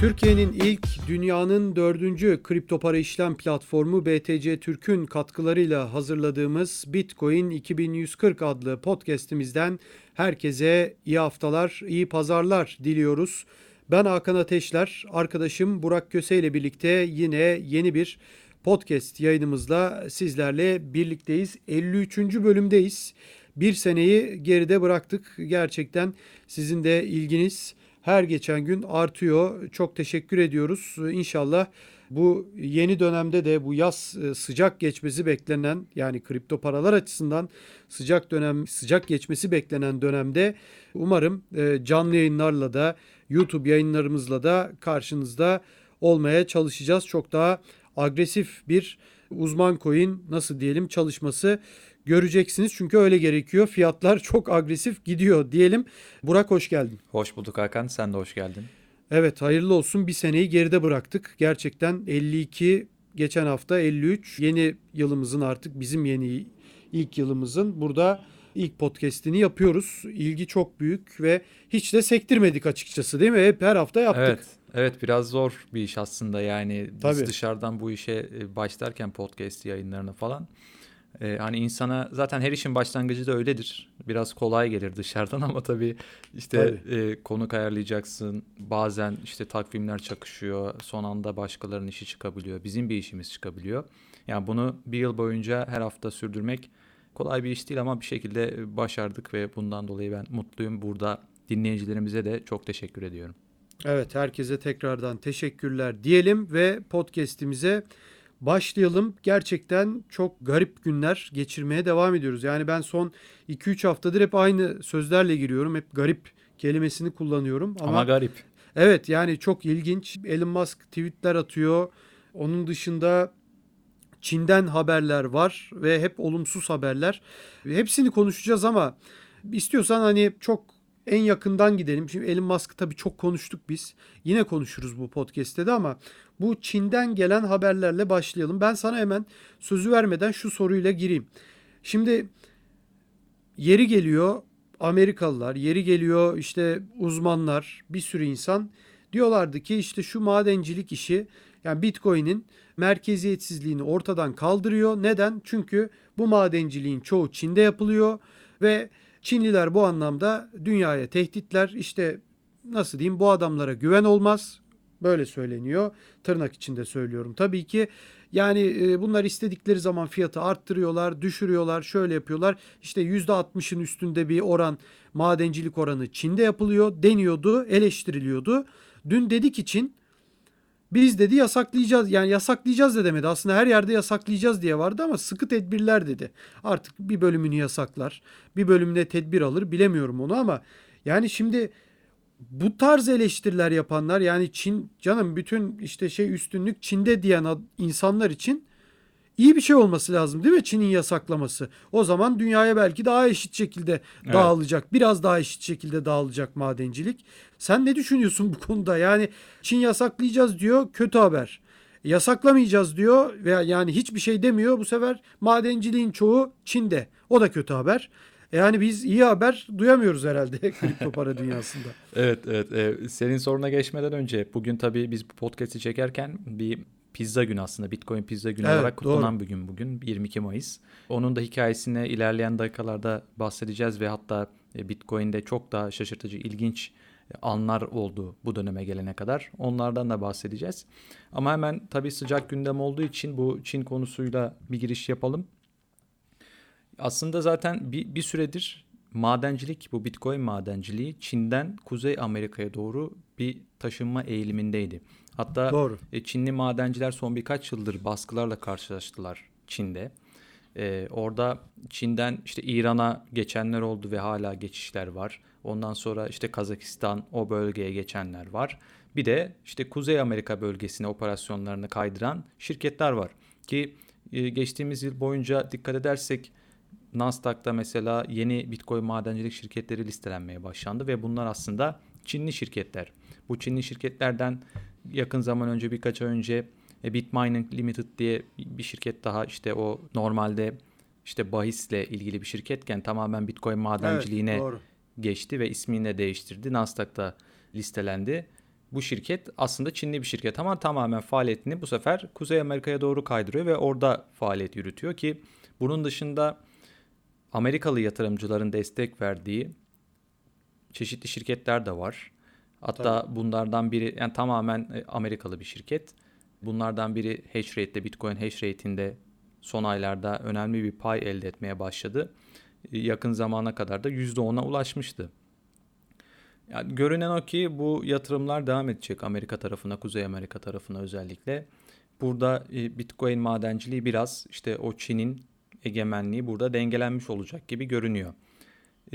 Türkiye'nin ilk, dünyanın dördüncü kripto para işlem platformu BTC Türk'ün katkılarıyla hazırladığımız Bitcoin 2140 adlı podcast'imizden herkese iyi haftalar, iyi pazarlar diliyoruz. Ben Hakan Ateşler, arkadaşım Burak Köse ile birlikte yine yeni bir podcast yayınımızla sizlerle birlikteyiz. 53. bölümdeyiz. Bir seneyi geride bıraktık. Gerçekten sizin de ilginiz her geçen gün artıyor. Çok teşekkür ediyoruz. İnşallah bu yeni dönemde de bu yaz e, sıcak geçmesi beklenen yani kripto paralar açısından sıcak dönem sıcak geçmesi beklenen dönemde umarım e, canlı yayınlarla da YouTube yayınlarımızla da karşınızda olmaya çalışacağız. Çok daha agresif bir uzman coin nasıl diyelim çalışması göreceksiniz. Çünkü öyle gerekiyor. Fiyatlar çok agresif gidiyor diyelim. Burak hoş geldin. Hoş bulduk Hakan. Sen de hoş geldin. Evet hayırlı olsun. Bir seneyi geride bıraktık. Gerçekten 52 geçen hafta 53 yeni yılımızın artık bizim yeni ilk yılımızın burada ilk podcast'ini yapıyoruz. İlgi çok büyük ve hiç de sektirmedik açıkçası değil mi? Hep her hafta yaptık. Evet. Evet biraz zor bir iş aslında yani biz Tabii. dışarıdan bu işe e, başlarken podcast yayınlarını falan e, hani insana zaten her işin başlangıcı da öyledir. Biraz kolay gelir dışarıdan ama tabii işte e, konuk ayarlayacaksın. Bazen işte takvimler çakışıyor. Son anda başkalarının işi çıkabiliyor. Bizim bir işimiz çıkabiliyor. Yani bunu bir yıl boyunca her hafta sürdürmek kolay bir iş değil ama bir şekilde başardık ve bundan dolayı ben mutluyum. Burada dinleyicilerimize de çok teşekkür ediyorum. Evet herkese tekrardan teşekkürler diyelim ve podcast'imize başlayalım. Gerçekten çok garip günler geçirmeye devam ediyoruz. Yani ben son 2-3 haftadır hep aynı sözlerle giriyorum. Hep garip kelimesini kullanıyorum. Ama, Ama, garip. evet yani çok ilginç. Elon Musk tweetler atıyor. Onun dışında Çin'den haberler var ve hep olumsuz haberler. Hepsini konuşacağız ama istiyorsan hani çok en yakından gidelim. Şimdi Elon Musk'ı tabii çok konuştuk biz. Yine konuşuruz bu podcast'te de ama bu Çin'den gelen haberlerle başlayalım. Ben sana hemen sözü vermeden şu soruyla gireyim. Şimdi yeri geliyor Amerikalılar, yeri geliyor işte uzmanlar, bir sürü insan diyorlardı ki işte şu madencilik işi yani Bitcoin'in merkeziyetsizliğini ortadan kaldırıyor. Neden? Çünkü bu madenciliğin çoğu Çin'de yapılıyor ve Çinliler bu anlamda dünyaya tehditler. İşte nasıl diyeyim bu adamlara güven olmaz. Böyle söyleniyor. Tırnak içinde söylüyorum. Tabii ki yani e, bunlar istedikleri zaman fiyatı arttırıyorlar, düşürüyorlar, şöyle yapıyorlar. İşte %60'ın üstünde bir oran madencilik oranı Çin'de yapılıyor deniyordu, eleştiriliyordu. Dün dedik için biz dedi yasaklayacağız. Yani yasaklayacağız da demedi. Aslında her yerde yasaklayacağız diye vardı ama sıkı tedbirler dedi. Artık bir bölümünü yasaklar. Bir bölümüne tedbir alır. Bilemiyorum onu ama yani şimdi bu tarz eleştiriler yapanlar yani Çin canım bütün işte şey üstünlük Çin'de diyen insanlar için iyi bir şey olması lazım değil mi Çin'in yasaklaması? O zaman dünyaya belki daha eşit şekilde evet. dağılacak. Biraz daha eşit şekilde dağılacak madencilik. Sen ne düşünüyorsun bu konuda? Yani Çin yasaklayacağız diyor kötü haber. Yasaklamayacağız diyor veya yani hiçbir şey demiyor. Bu sefer madenciliğin çoğu Çin'de. O da kötü haber. Yani biz iyi haber duyamıyoruz herhalde kripto para dünyasında. evet evet. Ee, senin soruna geçmeden önce bugün tabii biz bu podcast'i çekerken bir pizza günü aslında. Bitcoin pizza günü evet, olarak kutlanan doğru. bir gün bugün 22 Mayıs. Onun da hikayesine ilerleyen dakikalarda bahsedeceğiz ve hatta e, Bitcoin'de çok daha şaşırtıcı, ilginç e, anlar oldu bu döneme gelene kadar. Onlardan da bahsedeceğiz. Ama hemen tabii sıcak gündem olduğu için bu Çin konusuyla bir giriş yapalım. Aslında zaten bir, bir süredir madencilik, bu Bitcoin madenciliği Çin'den Kuzey Amerika'ya doğru bir taşınma eğilimindeydi. Hatta Doğru. E, Çinli madenciler son birkaç yıldır baskılarla karşılaştılar Çin'de. Ee, orada Çin'den işte İran'a geçenler oldu ve hala geçişler var. Ondan sonra işte Kazakistan o bölgeye geçenler var. Bir de işte Kuzey Amerika bölgesine operasyonlarını kaydıran şirketler var. Ki e, geçtiğimiz yıl boyunca dikkat edersek Nasdaq'ta mesela yeni Bitcoin madencilik şirketleri listelenmeye başlandı ve bunlar aslında Çinli şirketler. Bu Çinli şirketlerden yakın zaman önce birkaç ay önce e, Bitmining Limited diye bir şirket daha işte o normalde işte bahisle ilgili bir şirketken tamamen Bitcoin madenciliğine evet, geçti ve ismini de değiştirdi. Nasdaq'ta listelendi. bu şirket aslında Çinli bir şirket ama tamamen faaliyetini bu sefer Kuzey Amerika'ya doğru kaydırıyor ve orada faaliyet yürütüyor ki bunun dışında Amerikalı yatırımcıların destek verdiği çeşitli şirketler de var. Hatta Tabii. bunlardan biri yani tamamen e, Amerikalı bir şirket. Bunlardan biri hash rate'de Bitcoin hash rate'inde son aylarda önemli bir pay elde etmeye başladı. E, yakın zamana kadar da %10'a ulaşmıştı. Yani görünen o ki bu yatırımlar devam edecek Amerika tarafına, Kuzey Amerika tarafına özellikle. Burada e, Bitcoin madenciliği biraz işte o Çin'in egemenliği burada dengelenmiş olacak gibi görünüyor.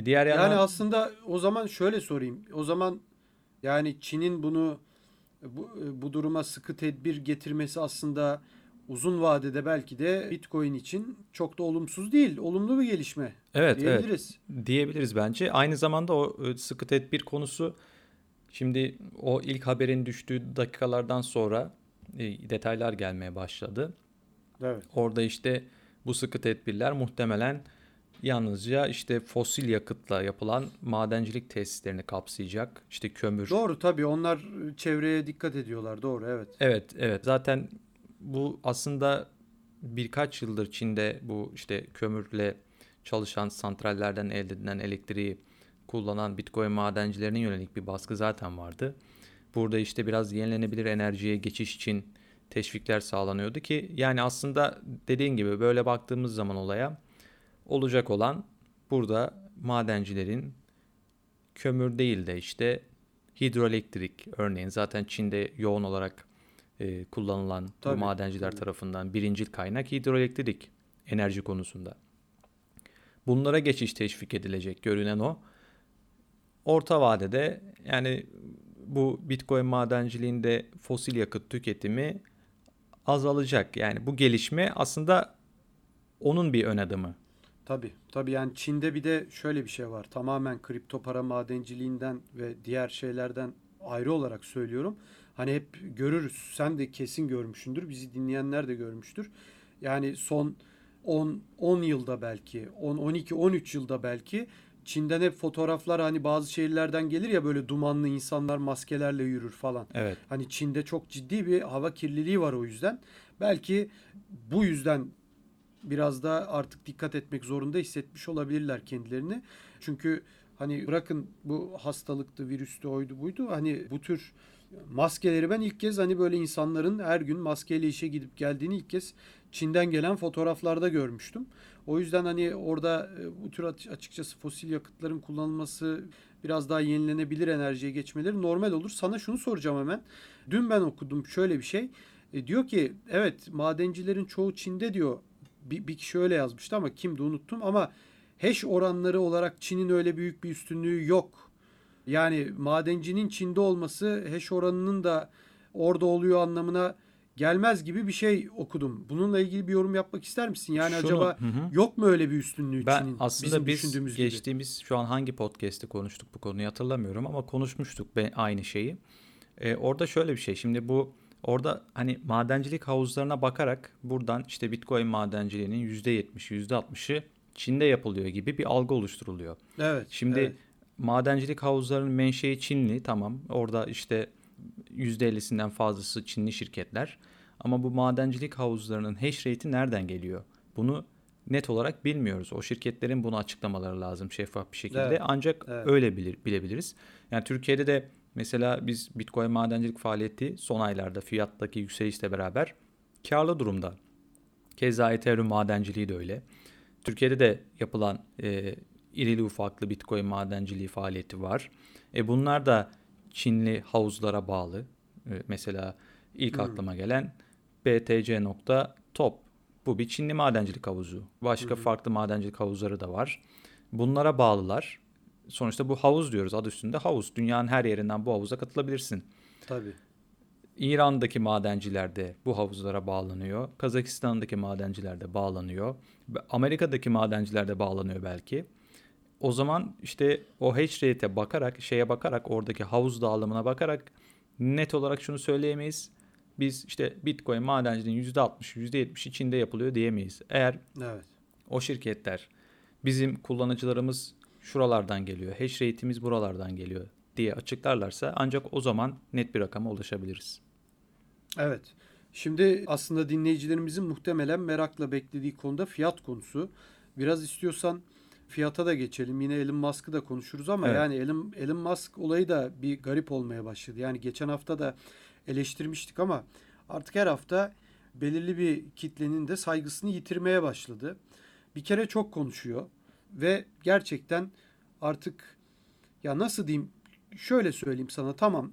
Diğer yandan... Yani aslında o zaman şöyle sorayım. O zaman yani Çin'in bunu bu, bu duruma sıkı tedbir getirmesi aslında uzun vadede belki de Bitcoin için çok da olumsuz değil. Olumlu bir gelişme evet, diyebiliriz. Evet, diyebiliriz bence. Aynı zamanda o e, sıkı tedbir konusu şimdi o ilk haberin düştüğü dakikalardan sonra e, detaylar gelmeye başladı. Evet. Orada işte bu sıkı tedbirler muhtemelen yalnızca işte fosil yakıtla yapılan madencilik tesislerini kapsayacak. İşte kömür. Doğru tabii onlar çevreye dikkat ediyorlar. Doğru evet. Evet evet zaten bu aslında birkaç yıldır Çin'de bu işte kömürle çalışan santrallerden elde edilen elektriği kullanan Bitcoin madencilerinin yönelik bir baskı zaten vardı. Burada işte biraz yenilenebilir enerjiye geçiş için teşvikler sağlanıyordu ki yani aslında dediğin gibi böyle baktığımız zaman olaya olacak olan burada madencilerin kömür değil de işte hidroelektrik örneğin zaten Çin'de yoğun olarak e, kullanılan Tabii. bu madenciler Tabii. tarafından birincil kaynak hidroelektrik enerji konusunda. Bunlara geçiş teşvik edilecek görünen o. Orta vadede yani bu Bitcoin madenciliğinde fosil yakıt tüketimi azalacak. Yani bu gelişme aslında onun bir ön adımı. Tabii. Tabii yani Çin'de bir de şöyle bir şey var. Tamamen kripto para madenciliğinden ve diğer şeylerden ayrı olarak söylüyorum. Hani hep görürüz. Sen de kesin görmüşsündür. Bizi dinleyenler de görmüştür. Yani son 10 10 yılda belki 10 12 13 yılda belki Çin'den hep fotoğraflar hani bazı şehirlerden gelir ya böyle dumanlı insanlar maskelerle yürür falan. Evet. Hani Çin'de çok ciddi bir hava kirliliği var o yüzden. Belki bu yüzden biraz da artık dikkat etmek zorunda hissetmiş olabilirler kendilerini. Çünkü hani bırakın bu hastalıktı, virüstü, oydu buydu. Hani bu tür maskeleri ben ilk kez hani böyle insanların her gün maskeyle işe gidip geldiğini ilk kez Çin'den gelen fotoğraflarda görmüştüm. O yüzden hani orada e, bu tür açıkçası fosil yakıtların kullanılması biraz daha yenilenebilir enerjiye geçmeleri normal olur. Sana şunu soracağım hemen. Dün ben okudum şöyle bir şey. E, diyor ki evet madencilerin çoğu Çin'de diyor bir, bir kişi öyle yazmıştı ama kimdi unuttum ama hash oranları olarak Çin'in öyle büyük bir üstünlüğü yok. Yani madencinin Çin'de olması hash oranının da orada oluyor anlamına gelmez gibi bir şey okudum. Bununla ilgili bir yorum yapmak ister misin? Yani Şunu, acaba hı hı. yok mu öyle bir üstünlüğü ben Çin'in? Aslında bizim biz geçtiğimiz gibi? şu an hangi podcast'te konuştuk bu konuyu hatırlamıyorum ama konuşmuştuk aynı şeyi. Ee, orada şöyle bir şey. Şimdi bu Orada hani madencilik havuzlarına bakarak buradan işte Bitcoin madenciliğinin %70'i %60'ı Çin'de yapılıyor gibi bir algı oluşturuluyor. Evet. Şimdi evet. madencilik havuzlarının menşei Çinli tamam. Orada işte %50'sinden fazlası Çinli şirketler. Ama bu madencilik havuzlarının hash rate'i nereden geliyor? Bunu net olarak bilmiyoruz. O şirketlerin bunu açıklamaları lazım şeffaf bir şekilde. Evet. Ancak evet. öyle bilir, bilebiliriz. Yani Türkiye'de de Mesela biz Bitcoin madencilik faaliyeti son aylarda fiyattaki yükselişle beraber karlı durumda. Keza Ethereum madenciliği de öyle. Türkiye'de de yapılan e, irili ufaklı Bitcoin madenciliği faaliyeti var. E bunlar da Çinli havuzlara bağlı. E, mesela ilk hmm. aklıma gelen btc.top. Bu bir Çinli madencilik havuzu. Başka hmm. farklı madencilik havuzları da var. Bunlara bağlılar sonuçta bu havuz diyoruz adı üstünde havuz. Dünyanın her yerinden bu havuza katılabilirsin. Tabii. İran'daki madenciler de bu havuzlara bağlanıyor. Kazakistan'daki madenciler de bağlanıyor. Amerika'daki madenciler de bağlanıyor belki. O zaman işte o hash rate'e bakarak, şeye bakarak, oradaki havuz dağılımına bakarak net olarak şunu söyleyemeyiz. Biz işte Bitcoin madenciliğin %60, %70 içinde yapılıyor diyemeyiz. Eğer evet. o şirketler bizim kullanıcılarımız şuralardan geliyor. Hash rate'imiz buralardan geliyor diye açıklarlarsa ancak o zaman net bir rakama ulaşabiliriz. Evet. Şimdi aslında dinleyicilerimizin muhtemelen merakla beklediği konuda fiyat konusu. Biraz istiyorsan fiyata da geçelim. Yine Elon Musk'ı da konuşuruz ama evet. yani Elon, Elon Musk olayı da bir garip olmaya başladı. Yani geçen hafta da eleştirmiştik ama artık her hafta belirli bir kitlenin de saygısını yitirmeye başladı. Bir kere çok konuşuyor ve gerçekten artık ya nasıl diyeyim şöyle söyleyeyim sana tamam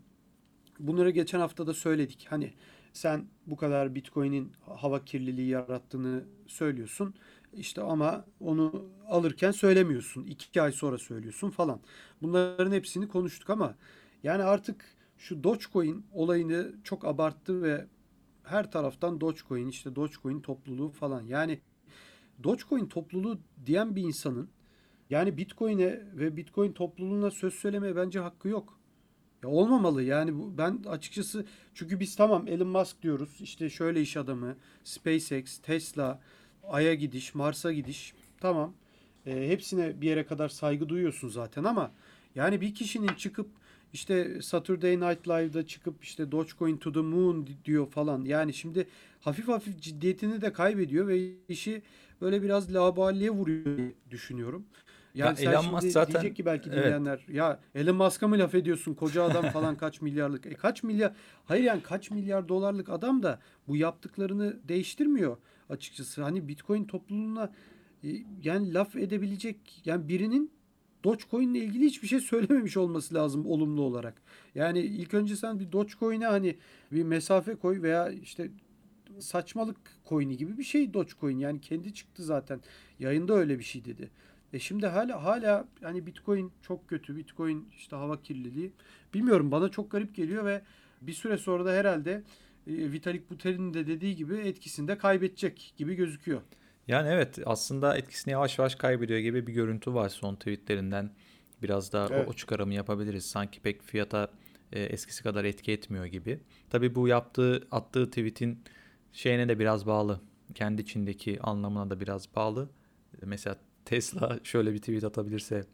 bunları geçen hafta da söyledik. Hani sen bu kadar Bitcoin'in hava kirliliği yarattığını söylüyorsun. İşte ama onu alırken söylemiyorsun. iki ay sonra söylüyorsun falan. Bunların hepsini konuştuk ama yani artık şu Dogecoin olayını çok abarttı ve her taraftan Dogecoin işte Dogecoin topluluğu falan. Yani Dogecoin topluluğu diyen bir insanın yani Bitcoin'e ve Bitcoin topluluğuna söz söylemeye bence hakkı yok. Ya olmamalı yani bu, ben açıkçası çünkü biz tamam Elon Musk diyoruz işte şöyle iş adamı SpaceX, Tesla, Ay'a gidiş, Mars'a gidiş tamam e, hepsine bir yere kadar saygı duyuyorsun zaten ama yani bir kişinin çıkıp işte Saturday Night Live'da çıkıp işte Dogecoin to the moon diyor falan. Yani şimdi hafif hafif ciddiyetini de kaybediyor ve işi böyle biraz laballiye vuruyor düşünüyorum. Yani ya Elon Musk zaten diyecek ki belki dinleyenler evet. ya Elon Musk'a mı laf ediyorsun koca adam falan kaç milyarlık. E kaç milyar hayır yani kaç milyar dolarlık adam da bu yaptıklarını değiştirmiyor açıkçası. Hani Bitcoin topluluğuna e, yani laf edebilecek yani birinin Dogecoin ile ilgili hiçbir şey söylememiş olması lazım olumlu olarak. Yani ilk önce sen bir Dogecoin'e hani bir mesafe koy veya işte saçmalık coin'i gibi bir şey Dogecoin. Yani kendi çıktı zaten. Yayında öyle bir şey dedi. E şimdi hala hala hani Bitcoin çok kötü. Bitcoin işte hava kirliliği. Bilmiyorum bana çok garip geliyor ve bir süre sonra da herhalde e, Vitalik Buterin'in de dediği gibi etkisini de kaybedecek gibi gözüküyor. Yani evet aslında etkisini yavaş yavaş kaybediyor gibi bir görüntü var son tweetlerinden. Biraz da evet. o, o çıkarımı yapabiliriz. Sanki pek fiyata e, eskisi kadar etki etmiyor gibi. Tabii bu yaptığı attığı tweetin şeyine de biraz bağlı. Kendi içindeki anlamına da biraz bağlı. Mesela Tesla şöyle bir tweet atabilirse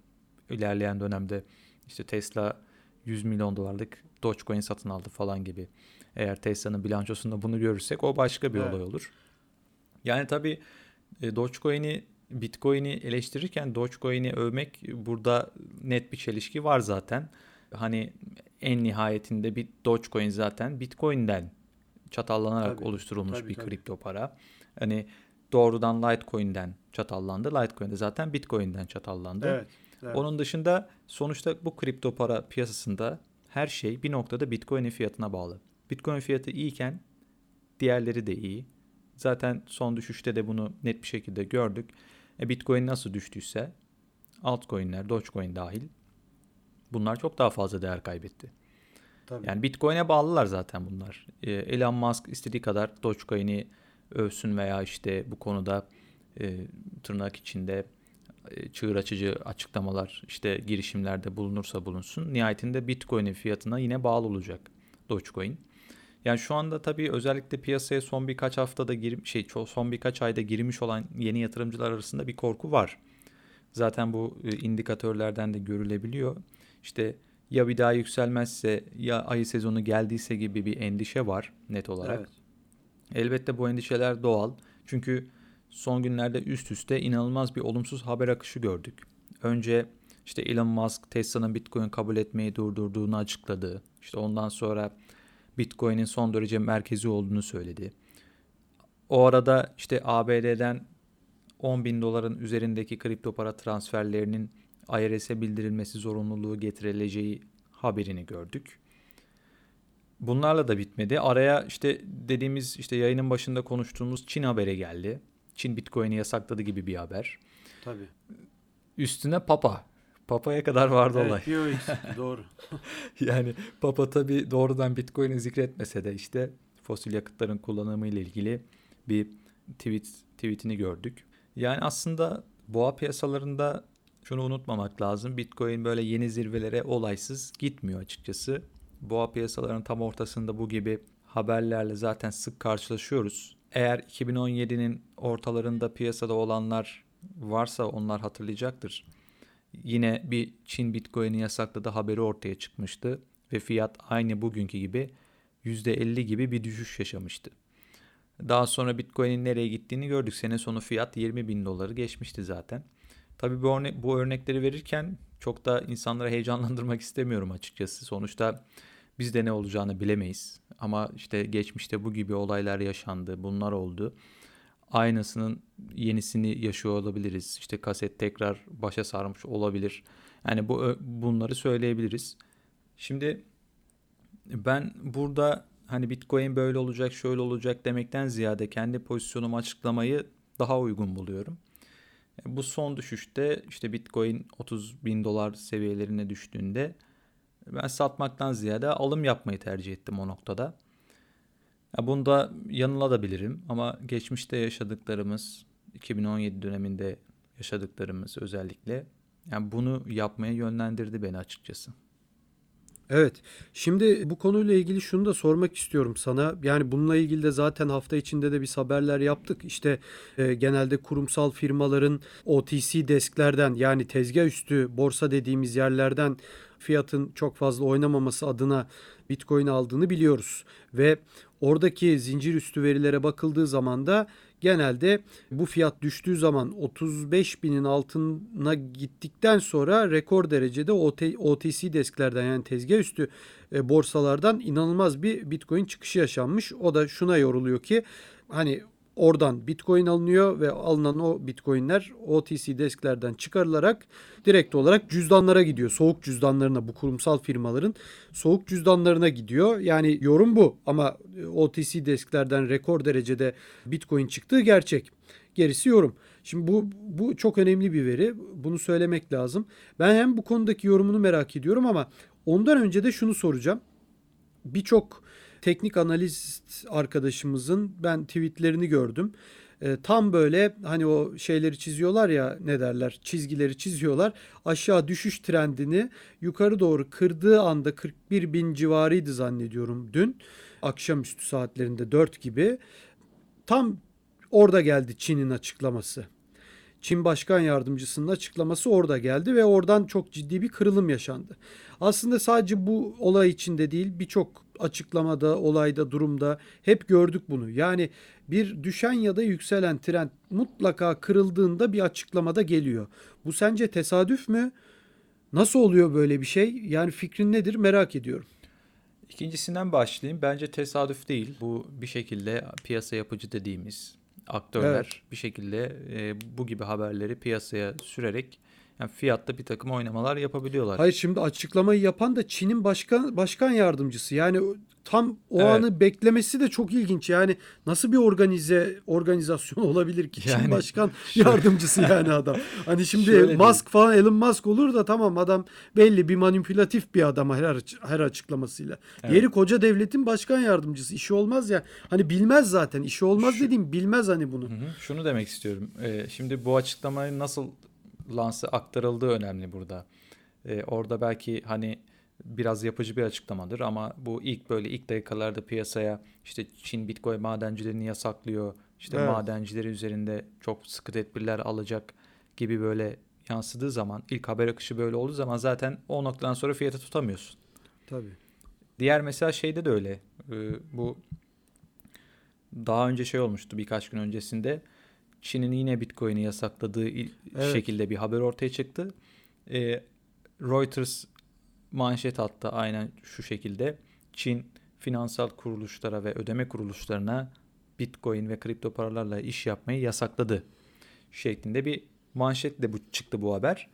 ilerleyen dönemde işte Tesla 100 milyon dolarlık Dogecoin satın aldı falan gibi. Eğer Tesla'nın bilançosunda bunu görürsek o başka bir evet. olay olur. Yani tabii e, Dogecoin'i Bitcoin'i eleştirirken Dogecoin'i övmek burada net bir çelişki var zaten. Hani en nihayetinde bir Dogecoin zaten Bitcoin'den çatallanarak tabii, oluşturulmuş tabii, bir tabii. kripto para. Hani doğrudan Litecoin'den çatallandı. Litecoin de zaten Bitcoin'den çatallandı. Evet, evet. Onun dışında sonuçta bu kripto para piyasasında her şey bir noktada Bitcoin'in fiyatına bağlı. Bitcoin fiyatı iyiyken diğerleri de iyi. Zaten son düşüşte de bunu net bir şekilde gördük. E Bitcoin nasıl düştüyse altcoin'ler, Dogecoin dahil bunlar çok daha fazla değer kaybetti. Tabii. Yani Bitcoin'e bağlılar zaten bunlar. E, Elon Musk istediği kadar Dogecoin'i övsün veya işte bu konuda e, tırnak içinde e, çığır açıcı açıklamalar işte girişimlerde bulunursa bulunsun. Nihayetinde Bitcoin'in fiyatına yine bağlı olacak Dogecoin. Yani şu anda tabii özellikle piyasaya son birkaç haftada gir şey son birkaç ayda girmiş olan yeni yatırımcılar arasında bir korku var. Zaten bu e, indikatörlerden de görülebiliyor. İşte ya bir daha yükselmezse ya ayı sezonu geldiyse gibi bir endişe var net olarak. Evet. Elbette bu endişeler doğal. Çünkü son günlerde üst üste inanılmaz bir olumsuz haber akışı gördük. Önce işte Elon Musk Tesla'nın Bitcoin kabul etmeyi durdurduğunu açıkladı. İşte ondan sonra Bitcoin'in son derece merkezi olduğunu söyledi. O arada işte ABD'den 10 bin doların üzerindeki kripto para transferlerinin IRS'e bildirilmesi zorunluluğu getirileceği haberini gördük. Bunlarla da bitmedi. Araya işte dediğimiz işte yayının başında konuştuğumuz Çin haberi geldi. Çin Bitcoin'i yasakladı gibi bir haber. Tabii. Üstüne Papa. Papa'ya kadar vardı evet, olay. Evet doğru. yani Papa tabii doğrudan Bitcoin'i zikretmese de işte fosil yakıtların kullanımı ile ilgili bir tweet tweetini gördük. Yani aslında boğa piyasalarında şunu unutmamak lazım. Bitcoin böyle yeni zirvelere olaysız gitmiyor açıkçası. Boğa piyasalarının tam ortasında bu gibi haberlerle zaten sık karşılaşıyoruz. Eğer 2017'nin ortalarında piyasada olanlar varsa onlar hatırlayacaktır. yine bir Çin Bitcoin'i yasakladı haberi ortaya çıkmıştı ve fiyat aynı bugünkü gibi %50 gibi bir düşüş yaşamıştı. Daha sonra Bitcoin'in nereye gittiğini gördük. Sene sonu fiyat 20 bin doları geçmişti zaten. Tabii bu, örne bu örnekleri verirken çok da insanları heyecanlandırmak istemiyorum açıkçası. Sonuçta biz de ne olacağını bilemeyiz. Ama işte geçmişte bu gibi olaylar yaşandı, bunlar oldu. Aynısının yenisini yaşıyor olabiliriz. İşte kaset tekrar başa sarmış olabilir. Yani bu bunları söyleyebiliriz. Şimdi ben burada hani Bitcoin böyle olacak, şöyle olacak demekten ziyade kendi pozisyonumu açıklamayı daha uygun buluyorum. Bu son düşüşte işte Bitcoin 30 bin dolar seviyelerine düştüğünde ben satmaktan ziyade alım yapmayı tercih ettim o noktada. Ya bunda yanılabilirim ama geçmişte yaşadıklarımız 2017 döneminde yaşadıklarımız özellikle yani bunu yapmaya yönlendirdi beni açıkçası. Evet. Şimdi bu konuyla ilgili şunu da sormak istiyorum sana. Yani bununla ilgili de zaten hafta içinde de biz haberler yaptık. İşte e, genelde kurumsal firmaların OTC desklerden yani tezgah üstü borsa dediğimiz yerlerden fiyatın çok fazla oynamaması adına Bitcoin aldığını biliyoruz. Ve oradaki zincir üstü verilere bakıldığı zaman da genelde bu fiyat düştüğü zaman 35 binin altına gittikten sonra rekor derecede OTC desklerden yani tezgah üstü e, borsalardan inanılmaz bir Bitcoin çıkışı yaşanmış. O da şuna yoruluyor ki hani Oradan Bitcoin alınıyor ve alınan o Bitcoin'ler OTC desklerden çıkarılarak direkt olarak cüzdanlara gidiyor. Soğuk cüzdanlarına bu kurumsal firmaların soğuk cüzdanlarına gidiyor. Yani yorum bu ama OTC desklerden rekor derecede Bitcoin çıktığı gerçek. Gerisi yorum. Şimdi bu bu çok önemli bir veri. Bunu söylemek lazım. Ben hem bu konudaki yorumunu merak ediyorum ama ondan önce de şunu soracağım. Birçok teknik analist arkadaşımızın ben tweetlerini gördüm. E, tam böyle hani o şeyleri çiziyorlar ya ne derler çizgileri çiziyorlar. Aşağı düşüş trendini yukarı doğru kırdığı anda 41 bin civarıydı zannediyorum dün. Akşamüstü saatlerinde 4 gibi. Tam orada geldi Çin'in açıklaması. Çin Başkan Yardımcısının açıklaması orada geldi ve oradan çok ciddi bir kırılım yaşandı. Aslında sadece bu olay içinde değil birçok açıklamada, olayda, durumda hep gördük bunu. Yani bir düşen ya da yükselen trend mutlaka kırıldığında bir açıklamada geliyor. Bu sence tesadüf mü? Nasıl oluyor böyle bir şey? Yani fikrin nedir merak ediyorum. İkincisinden başlayayım. Bence tesadüf değil. Bu bir şekilde piyasa yapıcı dediğimiz aktörler evet. bir şekilde e, bu gibi haberleri piyasaya sürerek yani fiyatta bir takım oynamalar yapabiliyorlar. Hayır şimdi açıklamayı yapan da Çin'in başkan başkan yardımcısı. Yani tam o evet. anı beklemesi de çok ilginç. Yani nasıl bir organize organizasyon olabilir ki? Yani, Çin başkan şöyle, yardımcısı yani adam. Hani şimdi Musk falan Elon Musk olur da tamam adam belli bir manipülatif bir adam her her açıklamasıyla. Evet. Yeri koca devletin başkan yardımcısı. İşi olmaz ya. Hani bilmez zaten. İşi olmaz Şu, dediğim bilmez hani bunu. Hı hı. Şunu demek istiyorum. Ee, şimdi bu açıklamayı nasıl lansı aktarıldığı önemli burada. Ee, orada belki hani biraz yapıcı bir açıklamadır ama bu ilk böyle ilk dakikalarda piyasaya işte Çin Bitcoin madencilerini yasaklıyor. İşte evet. madencileri üzerinde çok sıkı tedbirler alacak gibi böyle yansıdığı zaman ilk haber akışı böyle olduğu zaman zaten o noktadan sonra fiyatı tutamıyorsun. Tabii. Diğer mesela şeyde de öyle. Ee, bu daha önce şey olmuştu birkaç gün öncesinde Çin'in yine Bitcoin'i yasakladığı evet. şekilde bir haber ortaya çıktı. E, Reuters manşet attı aynen şu şekilde. Çin finansal kuruluşlara ve ödeme kuruluşlarına Bitcoin ve kripto paralarla iş yapmayı yasakladı şeklinde bir manşetle bu çıktı bu haber.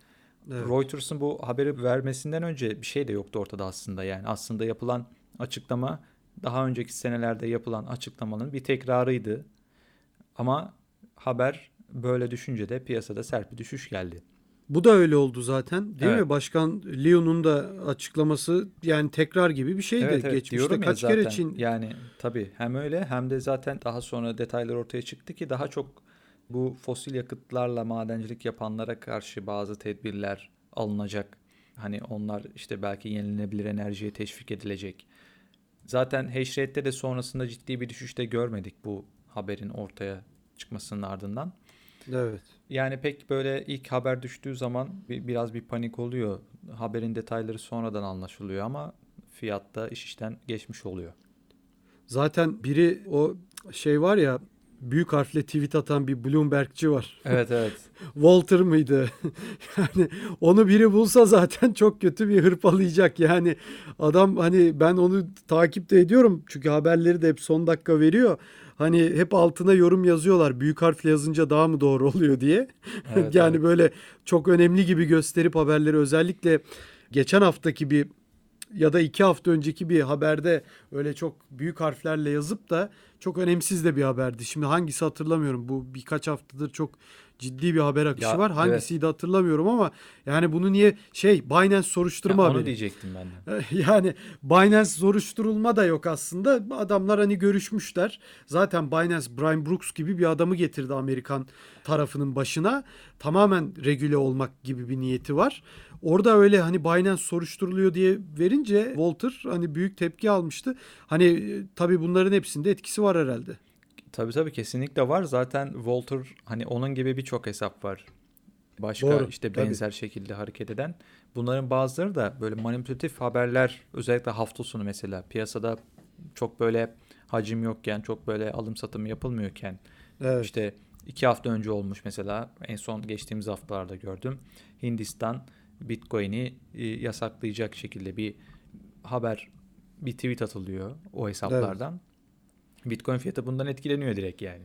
Evet. Reuters'ın bu haberi vermesinden önce bir şey de yoktu ortada aslında. Yani aslında yapılan açıklama daha önceki senelerde yapılan açıklamaların bir tekrarıydı. Ama haber böyle düşünce de piyasada sert bir düşüş geldi. Bu da öyle oldu zaten değil evet. mi? Başkan Leon'un da açıklaması yani tekrar gibi bir şeydi. Evet, evet, Geçmişte kaç zaten, kere Çin... Yani tabii hem öyle hem de zaten daha sonra detaylar ortaya çıktı ki daha çok bu fosil yakıtlarla madencilik yapanlara karşı bazı tedbirler alınacak. Hani onlar işte belki yenilenebilir enerjiye teşvik edilecek. Zaten hash de sonrasında ciddi bir düşüşte görmedik bu haberin ortaya çıkmasının ardından. Evet. Yani pek böyle ilk haber düştüğü zaman bir, biraz bir panik oluyor. Haberin detayları sonradan anlaşılıyor ama fiyatta iş işten geçmiş oluyor. Zaten biri o şey var ya büyük harfle tweet atan bir Bloomberg'ci var. Evet evet. Walter mıydı? yani onu biri bulsa zaten çok kötü bir hırpalayacak. Yani adam hani ben onu takipte ediyorum. Çünkü haberleri de hep son dakika veriyor. Hani hep altına yorum yazıyorlar. Büyük harfle yazınca daha mı doğru oluyor diye. Evet, yani evet. böyle çok önemli gibi gösterip haberleri özellikle geçen haftaki bir ya da iki hafta önceki bir haberde öyle çok büyük harflerle yazıp da çok önemsiz de bir haberdi. Şimdi hangisi hatırlamıyorum. Bu birkaç haftadır çok ciddi bir haber akışı Ya, var. Hangisiydi hatırlamıyorum ama yani bunu niye şey Binance soruşturma Ya haberi. onu diyecektim ben de. Yani Binance soruşturulma da yok aslında. Adamlar hani görüşmüşler. Zaten Binance Brian Brooks gibi bir adamı getirdi Amerikan tarafının başına. Tamamen regüle olmak gibi bir niyeti var. Orada öyle hani Binance soruşturuluyor diye verince Walter hani büyük tepki almıştı. Hani e, tabii bunların hepsinde etkisi var herhalde. Tabii tabii kesinlikle var. Zaten Walter hani onun gibi birçok hesap var. Başka Doğru, işte tabii. benzer şekilde hareket eden. Bunların bazıları da böyle manipülatif haberler özellikle hafta sonu mesela piyasada çok böyle hacim yokken çok böyle alım satım yapılmıyorken Evet. işte iki hafta önce olmuş mesela en son geçtiğimiz haftalarda gördüm. Hindistan Bitcoin'i e, yasaklayacak şekilde bir haber bir tweet atılıyor o hesaplardan. Bitcoin fiyatı bundan etkileniyor direkt yani.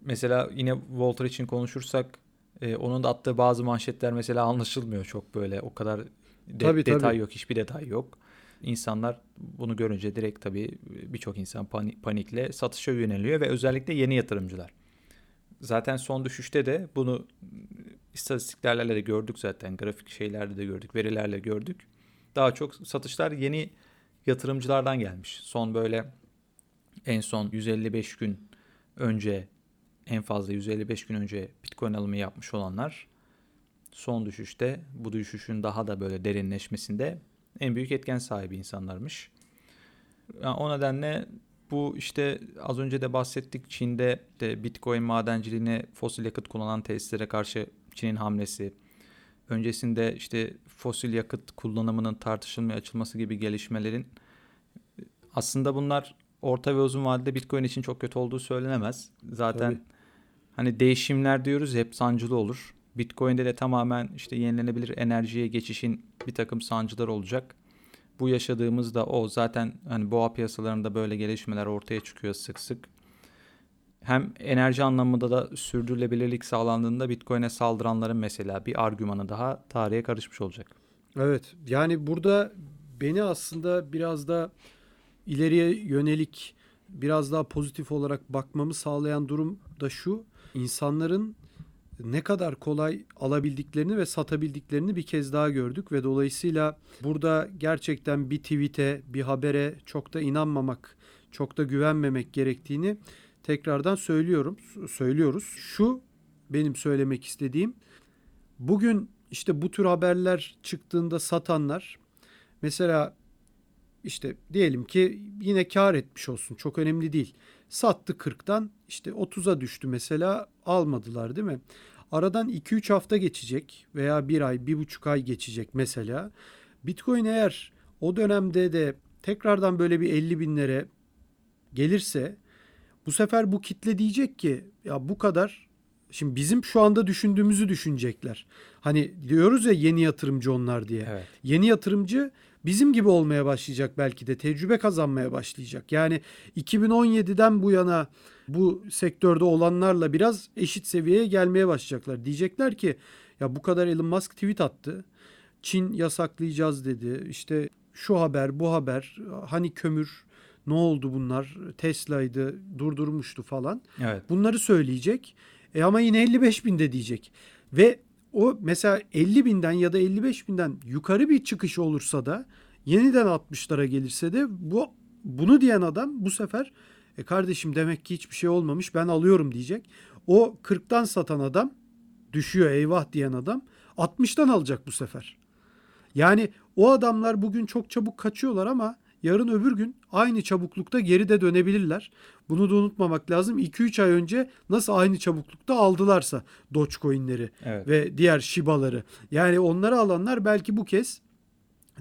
Mesela yine Walter için konuşursak e, onun da attığı bazı manşetler mesela anlaşılmıyor çok böyle o kadar de- Tabii, detay tabii. yok hiçbir detay yok. İnsanlar bunu görünce direkt tabii birçok insan pani- panikle satışa yöneliyor ve özellikle yeni yatırımcılar. Zaten son düşüşte de bunu istatistiklerle de gördük zaten grafik şeylerde de gördük verilerle gördük. Daha çok satışlar yeni yatırımcılardan gelmiş. Son böyle en son 155 gün önce en fazla 155 gün önce Bitcoin alımı yapmış olanlar son düşüşte bu düşüşün daha da böyle derinleşmesinde en büyük etken sahibi insanlarmış. Yani o nedenle bu işte az önce de bahsettik Çin'de de Bitcoin madenciliğine fosil yakıt kullanan tesislere karşı Çin'in hamlesi. Öncesinde işte fosil yakıt kullanımının tartışılmaya açılması gibi gelişmelerin aslında bunlar orta ve uzun vadede Bitcoin için çok kötü olduğu söylenemez. Zaten Tabii. hani değişimler diyoruz hep sancılı olur. Bitcoin'de de tamamen işte yenilenebilir enerjiye geçişin bir takım sancılar olacak. Bu yaşadığımız da o. Zaten hani boğa piyasalarında böyle gelişmeler ortaya çıkıyor sık sık. Hem enerji anlamında da sürdürülebilirlik sağlandığında Bitcoin'e saldıranların mesela bir argümanı daha tarihe karışmış olacak. Evet. Yani burada beni aslında biraz da ileriye yönelik biraz daha pozitif olarak bakmamı sağlayan durum da şu. İnsanların ne kadar kolay alabildiklerini ve satabildiklerini bir kez daha gördük ve dolayısıyla burada gerçekten bir tweet'e, bir habere çok da inanmamak, çok da güvenmemek gerektiğini tekrardan söylüyorum, söylüyoruz. Şu benim söylemek istediğim bugün işte bu tür haberler çıktığında satanlar mesela işte diyelim ki yine kar etmiş olsun çok önemli değil. Sattı 40'tan işte 30'a düştü mesela almadılar değil mi? Aradan 2-3 hafta geçecek veya bir ay, bir buçuk ay geçecek mesela. Bitcoin eğer o dönemde de tekrardan böyle bir 50 binlere gelirse bu sefer bu kitle diyecek ki ya bu kadar şimdi bizim şu anda düşündüğümüzü düşünecekler. Hani diyoruz ya yeni yatırımcı onlar diye. Evet. Yeni yatırımcı bizim gibi olmaya başlayacak belki de tecrübe kazanmaya başlayacak. Yani 2017'den bu yana bu sektörde olanlarla biraz eşit seviyeye gelmeye başlayacaklar. Diyecekler ki ya bu kadar Elon Musk tweet attı. Çin yasaklayacağız dedi. İşte şu haber, bu haber, hani kömür ne oldu bunlar? Tesla'ydı, durdurmuştu falan. Evet. Bunları söyleyecek. E ama yine 55 binde diyecek. Ve o mesela 50 binden ya da 55 binden yukarı bir çıkış olursa da yeniden 60'lara gelirse de bu bunu diyen adam bu sefer e kardeşim demek ki hiçbir şey olmamış ben alıyorum diyecek. O 40'tan satan adam düşüyor eyvah diyen adam 60'tan alacak bu sefer. Yani o adamlar bugün çok çabuk kaçıyorlar ama yarın öbür gün aynı çabuklukta geri de dönebilirler. Bunu da unutmamak lazım. 2-3 ay önce nasıl aynı çabuklukta aldılarsa Dogecoin'leri Evet. ve diğer Shiba'ları. Yani onları alanlar belki bu kez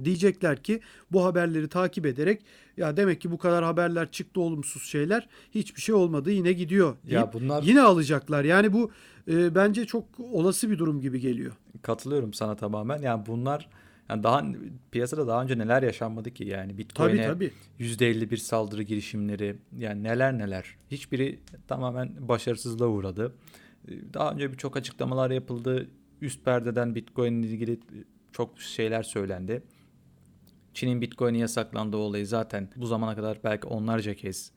diyecekler ki bu haberleri takip ederek ya demek ki bu kadar haberler çıktı olumsuz şeyler hiçbir şey olmadı yine gidiyor deyip Ya bunlar yine alacaklar. Yani bu e, bence çok olası bir durum gibi geliyor. katılıyorum sana tamamen. Yani bunlar yani daha piyasada daha önce neler yaşanmadı ki yani Tabii Bitcoin'e tabii. %51 saldırı girişimleri yani neler neler. Hiçbiri tamamen başarısızlığa uğradı. Ee, Daha önce birçok açıklamalar yapıldı. Üst perdeden Bitcoin ile ilgili çok şeyler söylendi. Çin'in Bitcoin'i yasaklandığı olayı zaten bu zamana kadar belki onlarca kez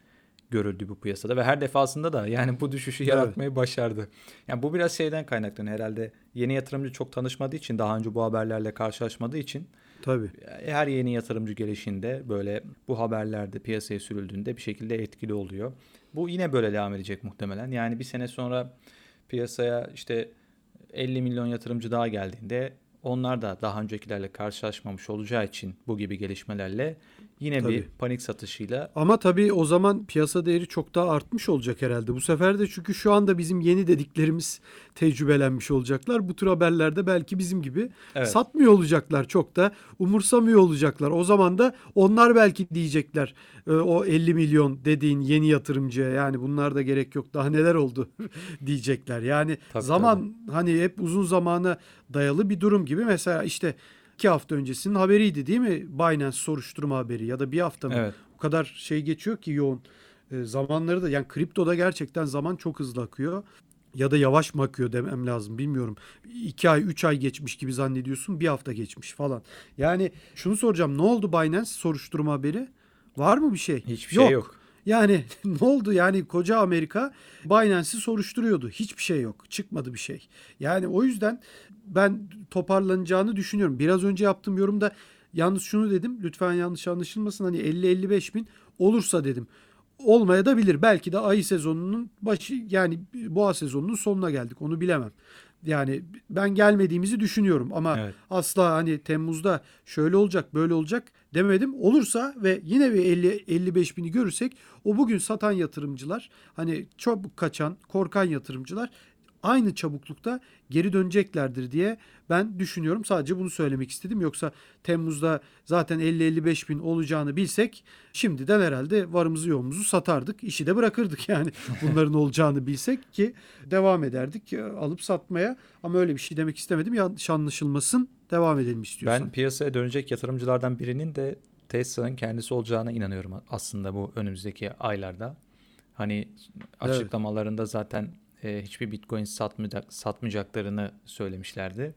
görüldü bu piyasada ve her defasında da yani bu düşüşü Evet. yaratmayı başardı. Yani bu biraz şeyden kaynaklanıyor herhalde. Yeni yatırımcı çok tanışmadığı için daha önce bu haberlerle karşılaşmadığı için Tabii. her yeni yatırımcı gelişinde böyle bu haberlerde piyasaya sürüldüğünde bir şekilde etkili oluyor. Bu yine böyle devam edecek muhtemelen. Yani bir sene sonra piyasaya işte 50 milyon yatırımcı daha geldiğinde onlar da daha öncekilerle karşılaşmamış olacağı için bu gibi gelişmelerle yine bir Tabii. panik satışıyla Ama tabii o zaman piyasa değeri çok daha artmış olacak herhalde. Bu sefer de çünkü şu anda bizim yeni dediklerimiz tecrübelenmiş olacaklar. Bu tür haberlerde belki bizim gibi Evet. satmıyor olacaklar çok da umursamıyor olacaklar. O zaman da onlar belki diyecekler e, o 50 milyon dediğin yeni yatırımcıya yani bunlar da gerek yok daha neler oldu diyecekler. Yani Tabii, zaman hani hep uzun zamana dayalı bir durum gibi mesela işte iki hafta öncesinin haberiydi değil mi? Binance soruşturma haberi ya da bir hafta mı? Evet. O kadar şey geçiyor ki yoğun. E, zamanları da yani kriptoda gerçekten zaman çok hızlı akıyor. Ya da yavaş mı akıyor demem lazım bilmiyorum. 2 ay 3 ay geçmiş gibi zannediyorsun bir hafta geçmiş falan. Yani şunu soracağım ne oldu Binance soruşturma haberi? Var mı bir şey? Hiçbir şey yok. Yani ne oldu? Yani koca Amerika Binance'i soruşturuyordu. Hiçbir şey yok. Çıkmadı bir şey. Yani o yüzden ben toparlanacağını düşünüyorum. Biraz önce yaptığım yorumda yalnız şunu dedim. Lütfen yanlış anlaşılmasın. Hani 50-55 bin olursa dedim. Olmaya da bilir. Belki de ayı sezonunun başı yani boğa sezonunun sonuna geldik. Onu bilemem. Yani ben gelmediğimizi düşünüyorum ama Evet. asla hani Temmuz'da şöyle olacak böyle olacak demedim. Olursa ve yine bir 50 55 bini görürsek o bugün satan yatırımcılar hani çok kaçan korkan yatırımcılar aynı çabuklukta geri döneceklerdir diye ben düşünüyorum. Sadece bunu söylemek istedim. Yoksa Temmuz'da zaten 50-55 bin olacağını bilsek şimdiden herhalde varımızı yoğumuzu satardık. işi de bırakırdık yani bunların olacağını bilsek ki devam ederdik e, alıp satmaya. Ama öyle bir şey demek istemedim. Yanlış anlaşılmasın. Devam edelim istiyorsan. Ben piyasaya dönecek yatırımcılardan birinin de Tesla'nın kendisi olacağına inanıyorum aslında bu önümüzdeki aylarda. Hani açıklamalarında zaten e, hiçbir Bitcoin satmayacak, satmayacaklarını söylemişlerdi.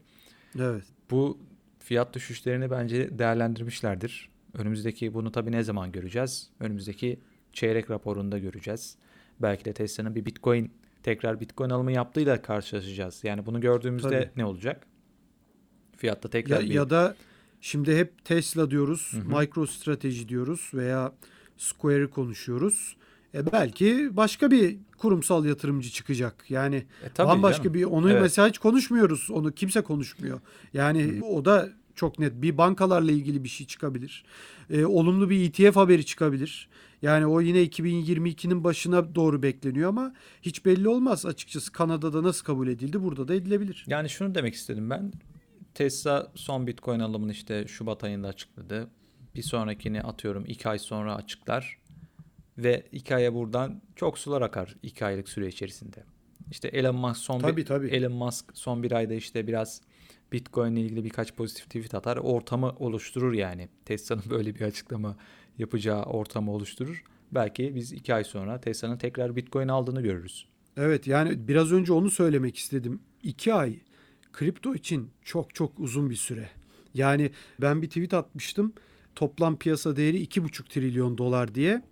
Evet. Bu fiyat düşüşlerini bence değerlendirmişlerdir. Önümüzdeki bunu tabii ne zaman göreceğiz? Önümüzdeki çeyrek raporunda göreceğiz. Belki de Tesla'nın bir Bitcoin tekrar Bitcoin alımı yaptığıyla karşılaşacağız. Yani bunu gördüğümüzde Tabii. ne olacak? Fiyatta Ya, tekrar bir ya da şimdi hep Tesla diyoruz, Hı hı. MicroStrategy diyoruz veya Square'ı konuşuyoruz. E belki başka bir kurumsal yatırımcı çıkacak. Yani E, bambaşka canım. bir onu Evet. mesela hiç konuşmuyoruz. Onu kimse konuşmuyor. Yani o da çok net bir bankalarla ilgili bir şey çıkabilir. E, olumlu bir ETF haberi çıkabilir. Yani o yine 2022'nin başına doğru bekleniyor ama hiç belli olmaz açıkçası. Kanada'da nasıl kabul edildi burada da edilebilir. Yani şunu demek istedim ben. Tesla son Bitcoin alımını işte Şubat ayında açıkladı. Bir sonrakini atıyorum 2 ay sonra açıklar. Ve 2 aya buradan çok sular akar 2 aylık süre içerisinde. İşte Elon Musk son Tabii, bir, tabii. Elon Musk son bir ayda işte biraz Bitcoin ile ilgili birkaç pozitif tweet atar. Ortamı oluşturur yani. Tesla'nın böyle bir açıklama yapacağı ortamı oluşturur. Belki biz 2 ay sonra Tesla'nın tekrar Bitcoin aldığını görürüz. Evet yani biraz önce onu söylemek istedim. İki ay kripto için çok çok uzun bir süre. Yani ben bir tweet atmıştım. Toplam piyasa değeri iki buçuk trilyon dolar diye.